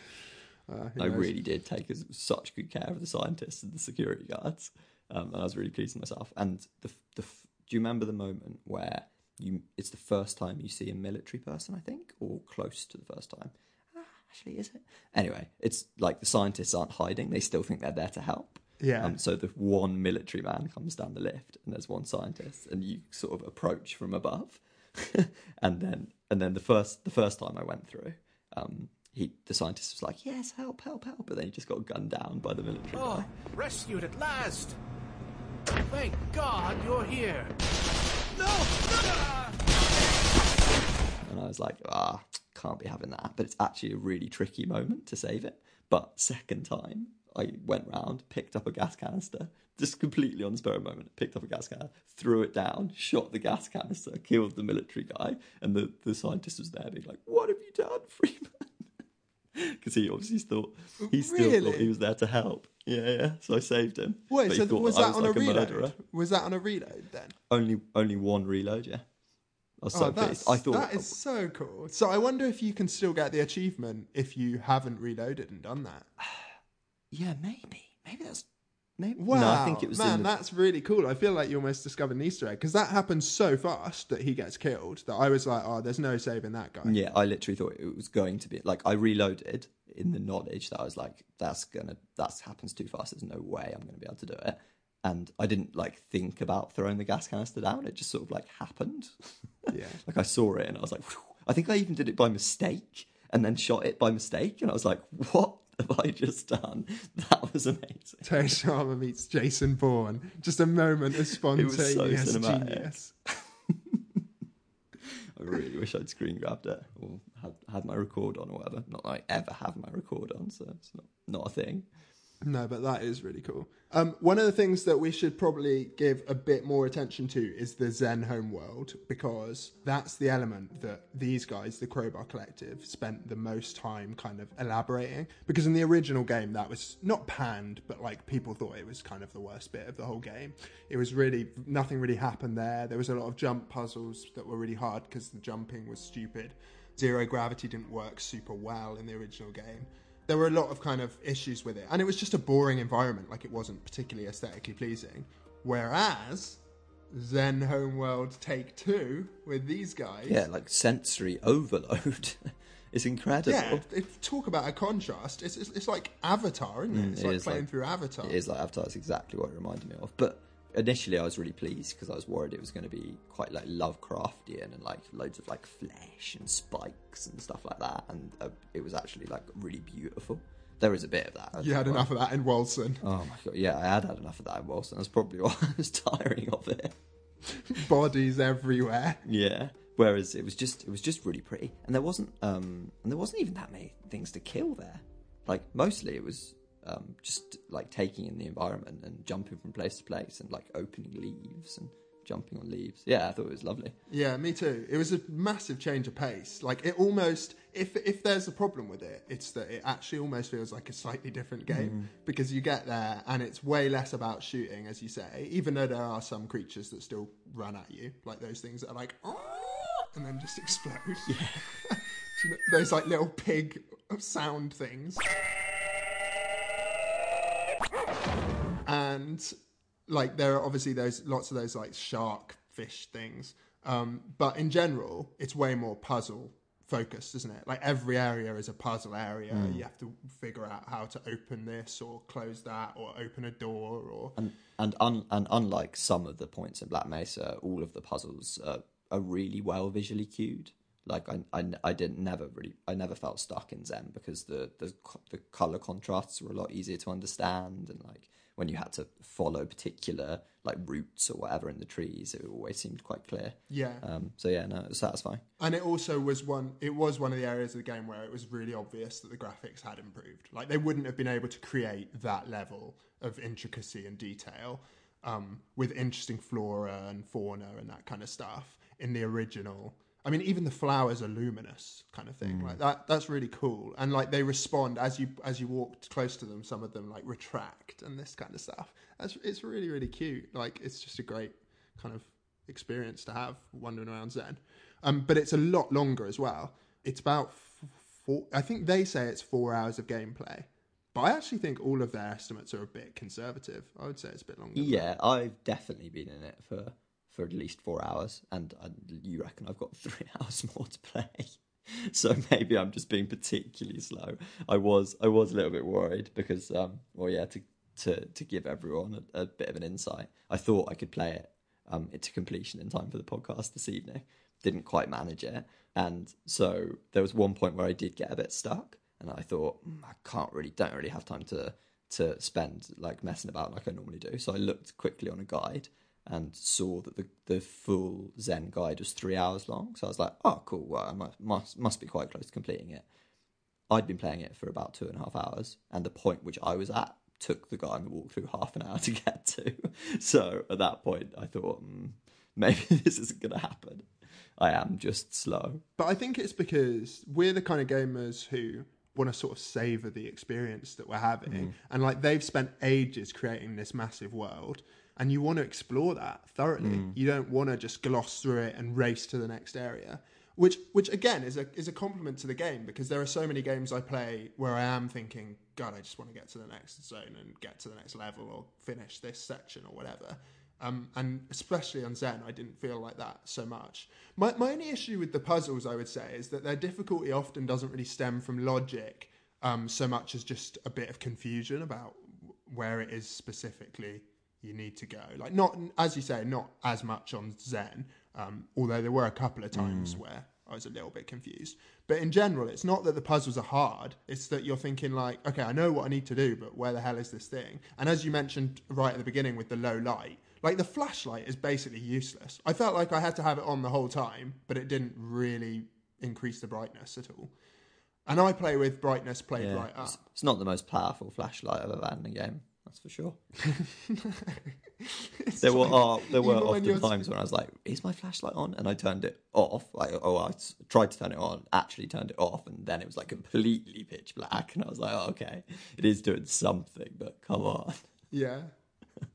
Uh, I knows? really did take such good care of the scientists and the security guards, um, and I was really pleased with myself. And the, the do you remember the moment where you? It's the first time you see a military person, I think, or close to the first time. Ah, Actually, is it? Anyway, it's like the scientists aren't hiding; they still think they're there to help. Yeah. Um, so the one military man comes down the lift, and there's one scientist, and you sort of approach from above, and then and then the first the first time I went through, um, he the scientist was like, "Yes, help, help, help," but then he just got gunned down by the military Oh, guy. rescued at last! Thank God you're here! No! And I was like, "Ah, can't be having that." But it's actually a really tricky moment to save it. But second time, I went round, picked up a gas canister, just completely on the spur of the moment, picked up a gas canister, threw it down, shot the gas canister, killed the military guy, and the, the scientist was there being like, What have you done, Freeman? Because he obviously thought he still thought he was there to help. Yeah, yeah. So I saved him. Wait, But so thought was that on like a reload? murderer. Was that on a reload then? Only only one reload, yeah. I was oh, so oh, pleased. that's, I thought that is so cool. So I wonder if you can still get the achievement if you haven't reloaded and done that. Yeah, maybe. Maybe that's maybe Wow, No, I think it was man, the, that's really cool. I feel like you almost discovered an Easter egg because that happens so fast that he gets killed that I was like, oh, there's no saving that guy. Yeah, I literally thought it was going to be like I reloaded in the knowledge that I was like, that's gonna that happens too fast. There's no way I'm gonna be able to do it. And I didn't like think about throwing the gas canister down. It just sort of like happened. Yeah. like I saw it and I was like. I think I even did it by mistake and then shot it by mistake. And I was like, what have I just done? That was amazing. Terry Sharma meets Jason Bourne. Just a moment of was so spontaneous cinematic. genius. Really wish I'd screen grabbed it or had, had my record on or whatever. Not that I ever have my record on, so it's not, not a thing. No, but that is really cool. Um, one of the things that we should probably give a bit more attention to is the Xen homeworld because that's the element that these guys, the Crowbar Collective, spent the most time kind of elaborating. Because in the original game, that was not panned, but like people thought it was kind of the worst bit of the whole game. It was really nothing really happened there. There was a lot of jump puzzles that were really hard because the jumping was stupid. Zero gravity didn't work super well in the original game there were a lot of kind of issues with it, and it was just a boring environment. Like it wasn't particularly aesthetically pleasing. Whereas Xen Homeworld Take Two with these guys, Yeah, like sensory overload. it's incredible. yeah, it, talk about a contrast. It's, it's it's like Avatar, isn't it? Mm, It's it like is playing like- through Avatar. It is like Avatar. It's exactly what it reminded me of. But initially, I was really pleased because I was worried it was going to be quite like Lovecraftian and like loads of like flesh and spikes and stuff like that. And uh, it was actually like really beautiful. There is a bit of that. You had enough of that in Walson. Oh my god! Yeah, I had had enough of that in Wilson. That's probably why I was tiring of it. Bodies everywhere. Yeah. Whereas it was just it was just really pretty, and there wasn't um and there wasn't even that many things to kill there. Like mostly it was um, just like taking in the environment and jumping from place to place and like opening leaves and jumping on leaves. Yeah, I thought it was lovely. Yeah, me too. It was a massive change of pace. Like it almost, if if there's a problem with it, it's that it actually almost feels like a slightly different game because you get there and it's way less about shooting, as you say. Even though there are some creatures that still run at you, like those things that are like, "Ah," and then just explode. Yeah. those like little pig sound things. And like there are obviously those lots of those like shark fish things um, but in general it's way more puzzle focused isn't it? Like every area is a puzzle area. You have to figure out how to open this or close that or open a door or And and un, and unlike some of the points in Black Mesa, all of the puzzles uh, are really well visually cued. Like I, I, I didn't never really I never felt stuck in Xen because the the the color contrasts were a lot easier to understand and like when you had to follow particular like roots or whatever in the trees, it always seemed quite clear. yeah Um, so yeah, no, it was satisfying. and it also was one it was one of the areas of the game where it was really obvious that the graphics had improved like they wouldn't have been able to create that level of intricacy and detail um, with interesting flora and fauna and that kind of stuff in the original i mean even the flowers are luminous kind of thing like that that's really cool and like they respond as you as you walk close to them some of them like retract and this kind of stuff that's it's really really cute like it's just a great kind of experience to have wandering around Xen. Um, but it's a lot longer as well. It's about f- four. I think they say it's four hours of gameplay, but I actually think all of their estimates are a bit conservative. I would say it's a bit longer. Yeah, I've definitely been in it for for at least four hours, and I, you reckon I've got three hours more to play. So maybe I'm just being particularly slow. I was I was a little bit worried because um well yeah to to to give everyone a, a bit of an insight. I thought I could play it um to completion in time for the podcast this evening. Didn't quite manage it, and so there was one point where I did get a bit stuck, and I thought "Mm, I can't really don't really have time to to spend like messing about like I normally do. So I looked quickly on a guide and saw that the, the full Xen guide was three hours long. So I was like, oh, cool. Well, I must, must, must be quite close to completing it. I'd been playing it for about two and a half hours, and the point which I was at took the guy on the walkthrough half an hour to get to. So at that point, I thought, mm, maybe this isn't going to happen. I am just slow. But I think it's because we're the kind of gamers who want to sort of savor the experience that we're having. And like they've spent ages creating this massive world and you want to explore that thoroughly. You don't want to just gloss through it and race to the next area. Which which again is a is a compliment to the game because there are so many games I play where I am thinking, God, I just want to get to the next zone and get to the next level or finish this section or whatever. Um, and especially on Xen, I didn't feel like that so much. My, my only issue with the puzzles, I would say, is that their difficulty often doesn't really stem from logic um, so much as just a bit of confusion about where it is specifically you need to go. Like, not, as you say, not as much on Xen, um, although there were a couple of times where I was a little bit confused. But in general, it's not that the puzzles are hard. It's that you're thinking like, okay, I know what I need to do, but where the hell is this thing? And as you mentioned right at the beginning with the low light, like the flashlight is basically useless. I felt like I had to have it on the whole time, but it didn't really increase the brightness at all. And I play with brightness played Yeah, right up. it's, it's not the most powerful flashlight I've ever had in a game. That's for sure. there were are, uh, there were when often times when I was like, "Is my flashlight on?" and I turned it off. Like, oh, I tried to turn it on, actually turned it off, and then it was like completely pitch black, and I was like, oh, "Okay, it is doing something, but come on." Yeah.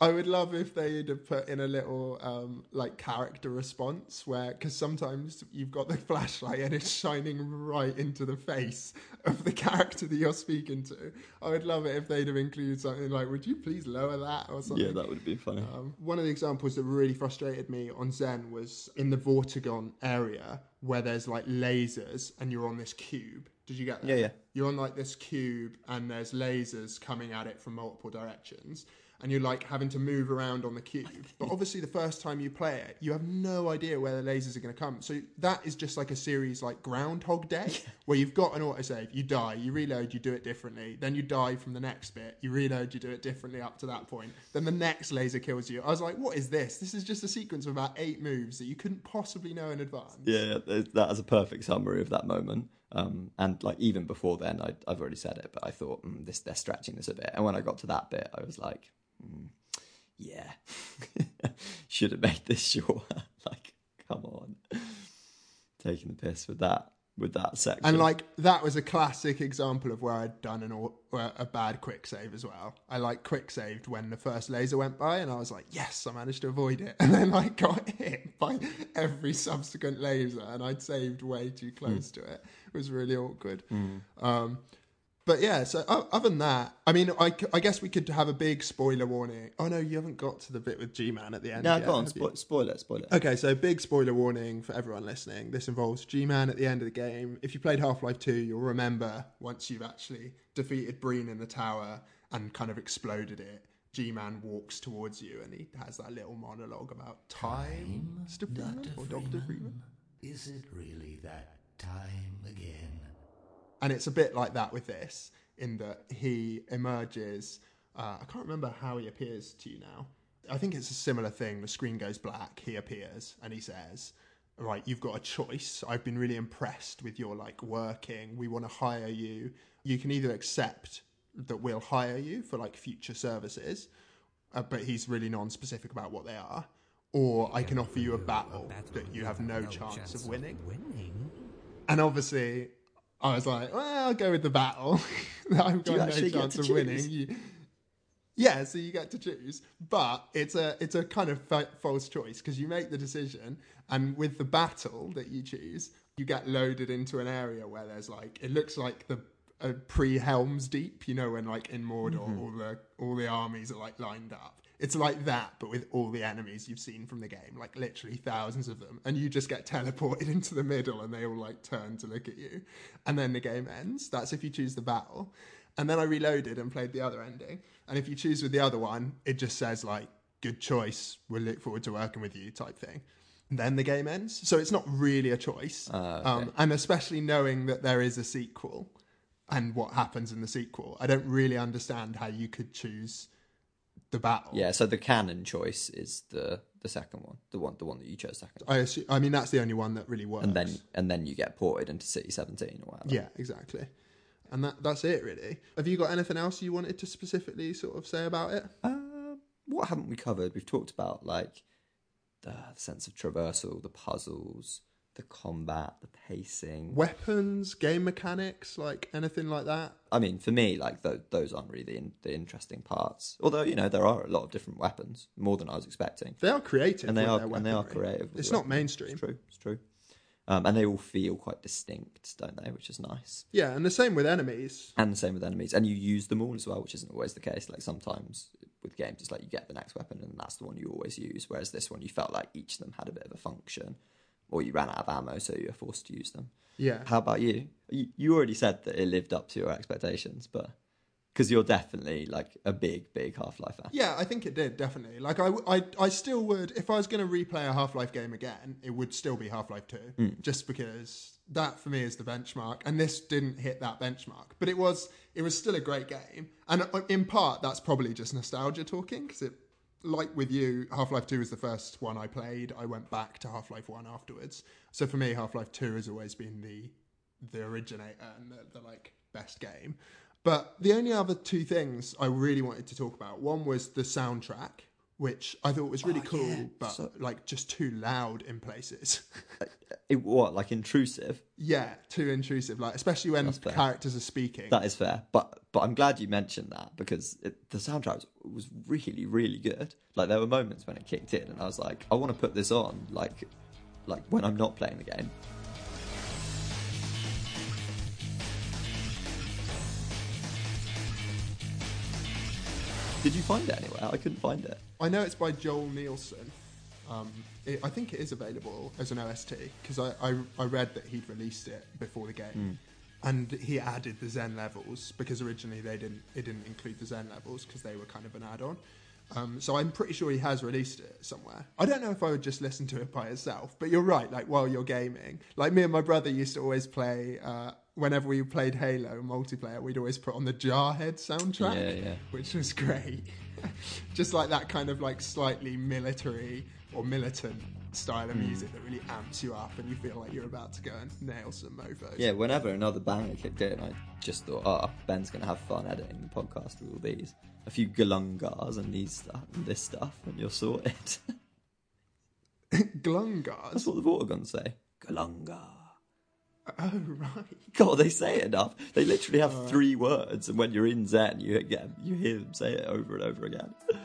I would love if they'd have put in a little um, like character response where, because sometimes you've got the flashlight and it's shining right into the face of the character that you're speaking to. I would love it if they'd have included something like, "Would you please lower that?" or something. Yeah, that would be funny. Um, one of the examples that really frustrated me on Xen was in the Vortigaunt area where there's like lasers and you're on this cube. Did you get that? Yeah, yeah. You're on like this cube and there's lasers coming at it from multiple directions. And you're like having to move around on the cube. But obviously, the first time you play it, you have no idea where the lasers are going to come. So that is just like a series like Groundhog Day, where you've got an autosave, you die, you reload, you do it differently. Then you die from the next bit, you reload, you do it differently up to that point. Then the next laser kills you. I was like, what is this? This is just a sequence of about eight moves that you couldn't possibly know in advance. Yeah, th- that is a perfect summary of that moment. Um, and like even before then, I, I've already said it, but I thought mm, this they're stretching this a bit. And when I got to that bit, I was like, Mm. yeah, should have made this shorter. like, come on, taking the piss with that with that section. And like that was a classic example of where I'd done an a bad quick save as well. I like quick saved when the first laser went by, and I was like, "Yes, I managed to avoid it." And then I got hit by every subsequent laser, and I'd saved way too close hmm. to it. It was really awkward. Hmm. Um, but yeah, so other than that, I mean, I guess we could have a big spoiler warning. Oh no, you haven't got to the bit with G Man at the end. no, yet, go on, have you? spo- spoil it, spoil it. Okay, so big spoiler warning for everyone listening. This involves G Man at the end of the game. If you played Half Life 2, you'll remember once you've actually defeated Breen in the tower and kind of exploded it, G Man walks towards you and he has that little monologue about time, Mr. Freeman or Dr. Freeman. Is it really that time again? And it's a bit like that with this, in that he emerges. Uh, I can't remember how he appears to you now. I think it's a similar thing. The screen goes black, he appears, and he says, Right, you've got a choice. I've been really impressed with your like working. We want to hire you. You can either accept that we'll hire you for like future services, uh, but he's really non-specific about what they are, or I can offer you a battle that you have no chance of winning. Winning? And obviously, I was like, well, I'll go with the battle. I've got no chance of winning. You- yeah, so you get to choose, but it's a it's a kind of fa- false choice because you make the decision, and with the battle that you choose, you get loaded into an area where there's like it looks like the uh, pre Helm's Deep, you know, when like in Mordor Mm-hmm. all the all the armies are like lined up. It's like that, but with all the enemies you've seen from the game, like literally thousands of them, and you just get teleported into the middle, and they all like turn to look at you, and then the game ends. That's if you choose the battle, and then I reloaded and played the other ending, and if you choose with the other one, it just says like "good choice, we'll look forward to working with you" type thing. And then the game ends, so it's not really a choice, um, and especially knowing that there is a sequel and what happens in the sequel, I don't really understand how you could choose the battle. Yeah, so the canon choice is the the second one, the one the one that you chose second, I assume, I mean that's the only one that really works. and then and then you get ported into City Seventeen or whatever. yeah, exactly. And that that's it really. Have you got anything else you wanted to specifically sort of say about it? Uh, what haven't we covered? We've talked about like the sense of traversal, the puzzles, the combat, the pacing. Weapons, game mechanics, like anything like that? I mean, for me, like th- those aren't really the, in- the interesting parts. Although you know there are a lot of different weapons, more than I was expecting. They are creative, and they are and they are creative. It's not weapons. mainstream. It's true. It's true. Um, and they all feel quite distinct, don't they? Which is nice. Yeah, and the same with enemies. And the same with enemies, and you use them all as well, which isn't always the case. Like sometimes with games, it's like you get the next weapon, and that's the one you always use. Whereas this one, you felt like each of them had a bit of a function, or you ran out of ammo, so you were forced to use them. Yeah. How about you? You, you already said that it lived up to your expectations, but because you're definitely like a big, big Half Life fan. Yeah, I think it did definitely. Like I, I, I still would if I was going to replay a Half Life game again, it would still be Half Life Two, just because that for me is the benchmark, and this didn't hit that benchmark, but it was, it was still a great game, and uh, in part that's probably just nostalgia talking because it, like with you, Half Life Two was the first one I played. I went back to Half Life One afterwards, so for me, Half Life Two has always been the, the originator and the, the like best game. But the only other two things I really wanted to talk about one was the soundtrack, which I thought was really oh, cool, but like just too loud in places. Uh, it, what like intrusive? yeah, too intrusive. Like especially when fair. characters are speaking. That is fair, but but I'm glad you mentioned that because it, the soundtrack was, was really really good. Like there were moments when it kicked in, and I was like, I want to put this on, like like when I'm not playing the game. Did you find it anywhere? I couldn't find it. I know it's by Joel Nielsen. Um, it, I think it is available as an OST because I, I, I read that he'd released it before the game, and he added the Xen levels because originally they didn't it didn't include the Xen levels because they were kind of an add-on. Um, so I'm pretty sure he has released it somewhere. I don't know if I would just listen to it by itself, but you're right. Like while you're gaming, like me and my brother used to always play. Uh, whenever we played Halo multiplayer, we'd always put on the Jarhead soundtrack, Yeah, yeah. which was great. Just like that kind of like slightly military or militant style of Hmm. music that really amps you up and you feel like you're about to go and nail some mofos. Yeah, whenever another banger kicked in, I just thought, oh, Ben's going to have fun editing the podcast with all these. A few galungas and these stuff and this stuff, and you're sorted. Glungars? That's what the Vortigaunts say. Galunga. Oh, right. God, they say it enough. They literally have three words, and when you're in Xen, you get you hear them say it over and over again.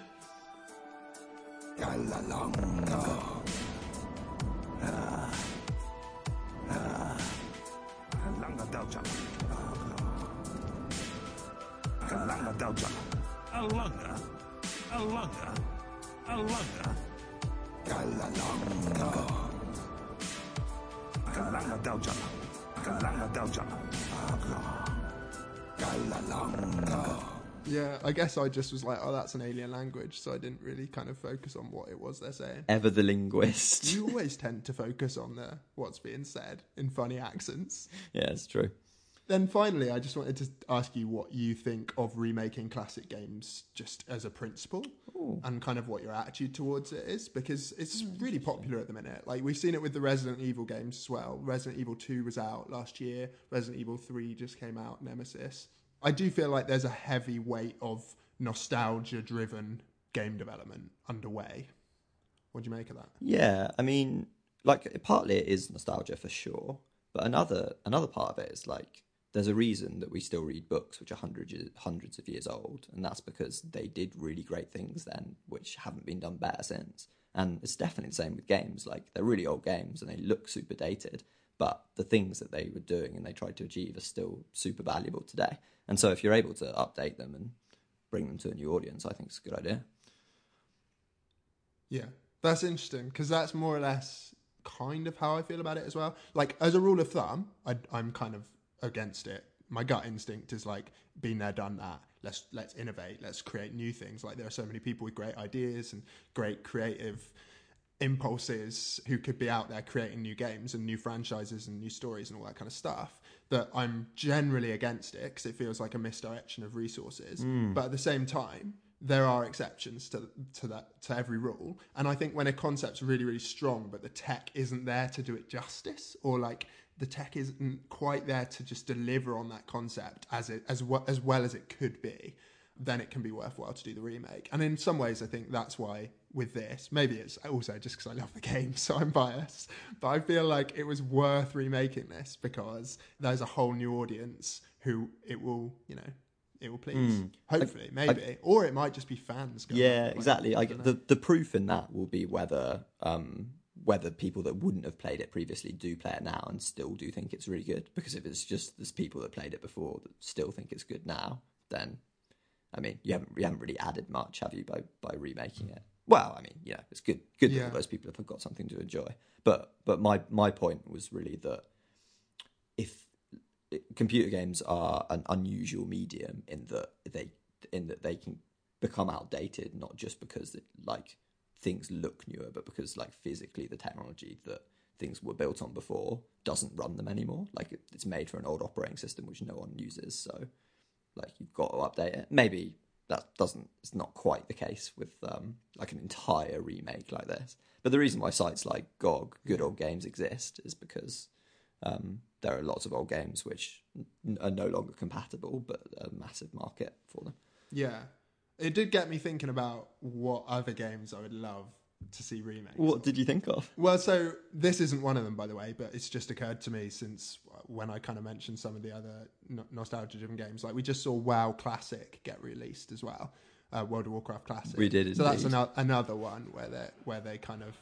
Galalonga. Yeah, I guess I just was like, oh, that's an alien language, so I didn't really kind of focus on what it was they're saying. Ever the linguist. You always tend to focus on the what's being said in funny accents. yeah, it's true. Then finally, I just wanted to ask you what you think of remaking classic games just as a principle and kind of what your attitude towards it is because it's hmm, really popular at the minute. Like we've seen it with the Resident Evil games as well. Resident Evil 2 was out last year, Resident Evil 3 just came out, Nemesis. I do feel like there's a heavy weight of nostalgia driven game development underway. What do you make of that? Yeah, I mean, like partly it is nostalgia for sure, but another another part of it is like there's a reason that we still read books which are hundreds hundreds of years old, and that's because they did really great things then, which haven't been done better since. And it's definitely the same with games. Like they're really old games and they look super dated, but the things that they were doing and they tried to achieve are still super valuable today. And so if you're able to update them and bring them to a new audience, I think it's a good idea. Yeah, that's interesting because that's more or less kind of how I feel about it as well. Like as a rule of thumb, I, I'm kind of against it. My gut instinct is like, been there, done that. Let's let's innovate. Let's create new things. Like there are so many people with great ideas and great creative impulses who could be out there creating new games and new franchises and new stories and all that kind of stuff that I'm generally against it because it feels like a misdirection of resources. Mm. But at the same time, there are exceptions to to that to every rule, and I think when a concept's really really strong, but the tech isn't there to do it justice, or like the tech isn't quite there to just deliver on that concept as it as well as well as it could be, then it can be worthwhile to do the remake. And in some ways, I think that's why with this, maybe it's also just because I love the game, so I'm biased, but I feel like it was worth remaking this because there's a whole new audience who it will, you know, it will please. Mm. Hopefully, I- maybe, or it might just be fans. Going, Yeah, like, exactly. I I, the the proof in that will be whether um, whether people that wouldn't have played it previously do play it now and still do think it's really good. Because if it's just there's people that played it before that still think it's good now, then I mean you haven't you haven't really added much, have you, by by remaking it? Well, I mean, yeah, it's good good Yeah. that those people have got something to enjoy. But but my my point was really that if computer games are an unusual medium in that they in that they can become outdated not just because it, like things look newer but because like physically the technology that things were built on before doesn't run them anymore. Like it, it's made for an old operating system which no one uses so like you've got to update it. Maybe that doesn't it's not quite the case with um like an entire remake like this. But the reason why sites like GOG good old games exist is because um, there are lots of old games which n- are no longer compatible, but a massive market for them. Yeah, it did get me thinking about what other games I would love to see remakes. What did you think of? Well, so this isn't one of them, by the way, but it's just occurred to me since when I kind of mentioned some of the other no- nostalgia-driven games. Like we just saw WoW Classic get released as well, uh, World of Warcraft Classic. We did So that's ano- another one where they where they kind of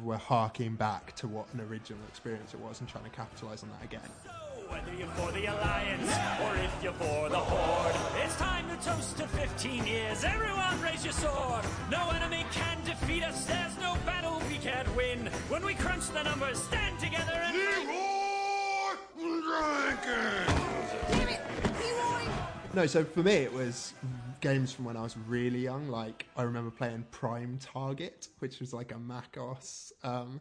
were harking back to what an original experience it was and trying to capitalize on that again. Whether you're for the Alliance or if you're for the Horde, it's time to toast to 15 years. Everyone raise your sword. No enemy can defeat us. There's no battle we can't win. When we crunch the numbers, stand together and. No, so for me, it was games from when I was really young. Like, I remember playing Prime Target, which was like a Mac OS, um,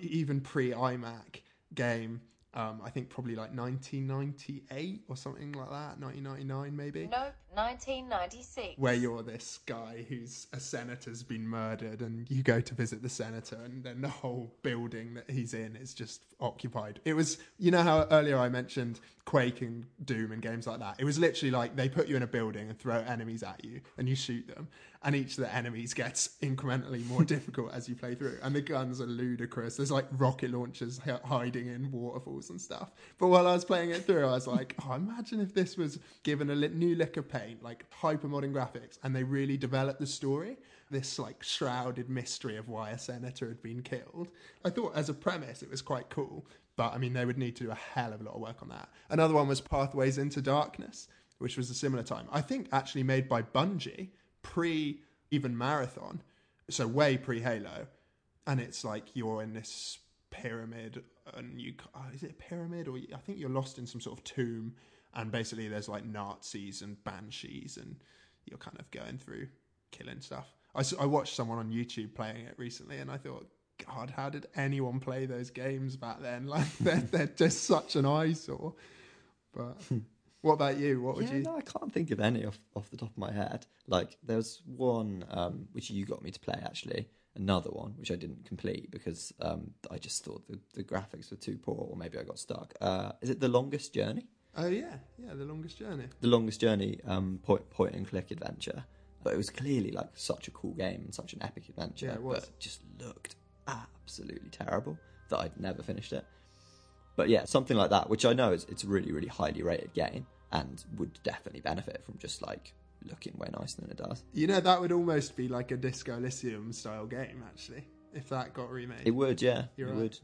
even pre iMac game. Um, I think probably like 1998 or something like that, 1999 maybe. Nope, 1996. where you're this guy who's a senator's been murdered and you go to visit the senator and then the whole building that he's in is just occupied it was you know how earlier i mentioned quake and doom and games like that it was literally like they put you in a building and throw enemies at you and you shoot them and each of the enemies gets incrementally more difficult as you play through. And the guns are ludicrous. There's like rocket launchers hi- hiding in waterfalls and stuff. But while i was playing it through i was like oh imagine if this was given a li- new lick of paint like hyper modern graphics and they really developed the story. This like shrouded mystery of why a senator had been killed. I thought as a premise it was quite cool but i mean they would need to do a hell of a lot of work on that. Another one was pathways into darkness which was a similar time. I think actually made by bungie pre even marathon so way pre halo and it's like you're in this pyramid and you oh, is it a pyramid or i think you're lost in some sort of tomb and basically there's like nazis and banshees and you're kind of going through killing stuff. I, I watched someone on youtube playing it recently and i thought god how did anyone play those games back then? Like they're, they're just such an eyesore. But hmm. What about you what would yeah, you no, I can't think of any off, off the top of my head. Like there was one um, which you got me to play actually, another one which I didn't complete because um, I just thought the, the graphics were too poor, or maybe I got stuck. Uh, is it the longest journey? oh yeah yeah the longest journey The longest journey um, point point and click adventure, but it was clearly like such a cool game and such an epic adventure, Yeah, it was. but just looked absolutely terrible that I'd never finished it. But yeah, something like that, which I know is it's a really really highly rated game and would definitely benefit from just like looking way nicer than it does. You know, that would almost be like a Disco Elysium style game, actually, if that got remade. It would, yeah, You're it right. would.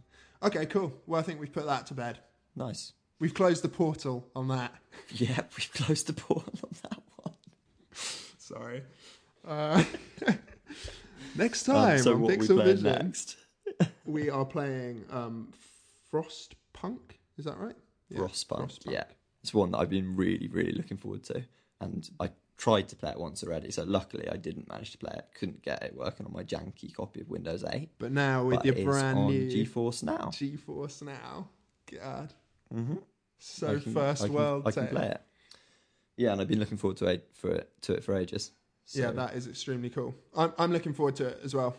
Okay, cool. Well, I think we've put that to bed. Nice. We've closed the portal on that. Yeah, we've closed the portal on that one. Sorry. Uh, next Um, time so on Pixel Vision, next? we are playing um, Frostpunk. Is that right? Yeah, Frostpunk. Yeah, it's one that I've been really, really looking forward to, and I tried to play it once already. So luckily, I didn't manage to play it. Couldn't get it working on my janky copy of Windows 8. But now with But your brand on new GeForce Now. GeForce Now. God. Mm-hmm. So can- first I can, world I can tale. play it. Yeah, and I've been looking forward to it for it to it for ages. Yeah, that is extremely cool. I'm I'm looking forward to it as well.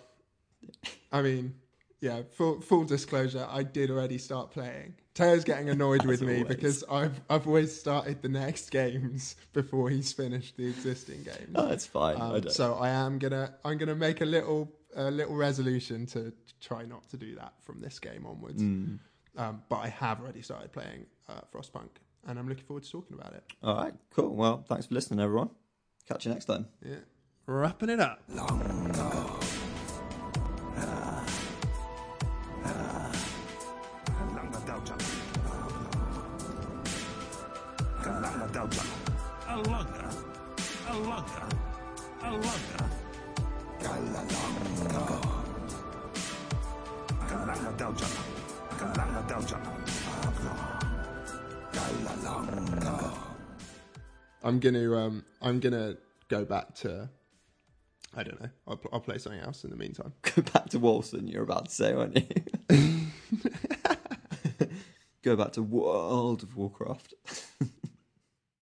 I mean, yeah, full full disclosure, I did already start playing. Taylor's getting annoyed with me always. because I've I've always started the next games before he's finished the existing games. Oh, it's fine. I Um, don't- so I am gonna I'm gonna make a little a little resolution to try not to do that from this game onwards. Mm. Um, but I have already started playing uh, Frostpunk, and I'm looking forward to talking about it. All right, cool. Well, thanks for listening, everyone. Catch you next time. Yeah, wrapping it up. Alunga. I'm gonna um I'm gonna go back to I don't know. I'll, pl- I'll play something else in the meantime. Go back to Walson, you're about to say, aren't you? Go back to World of Warcraft.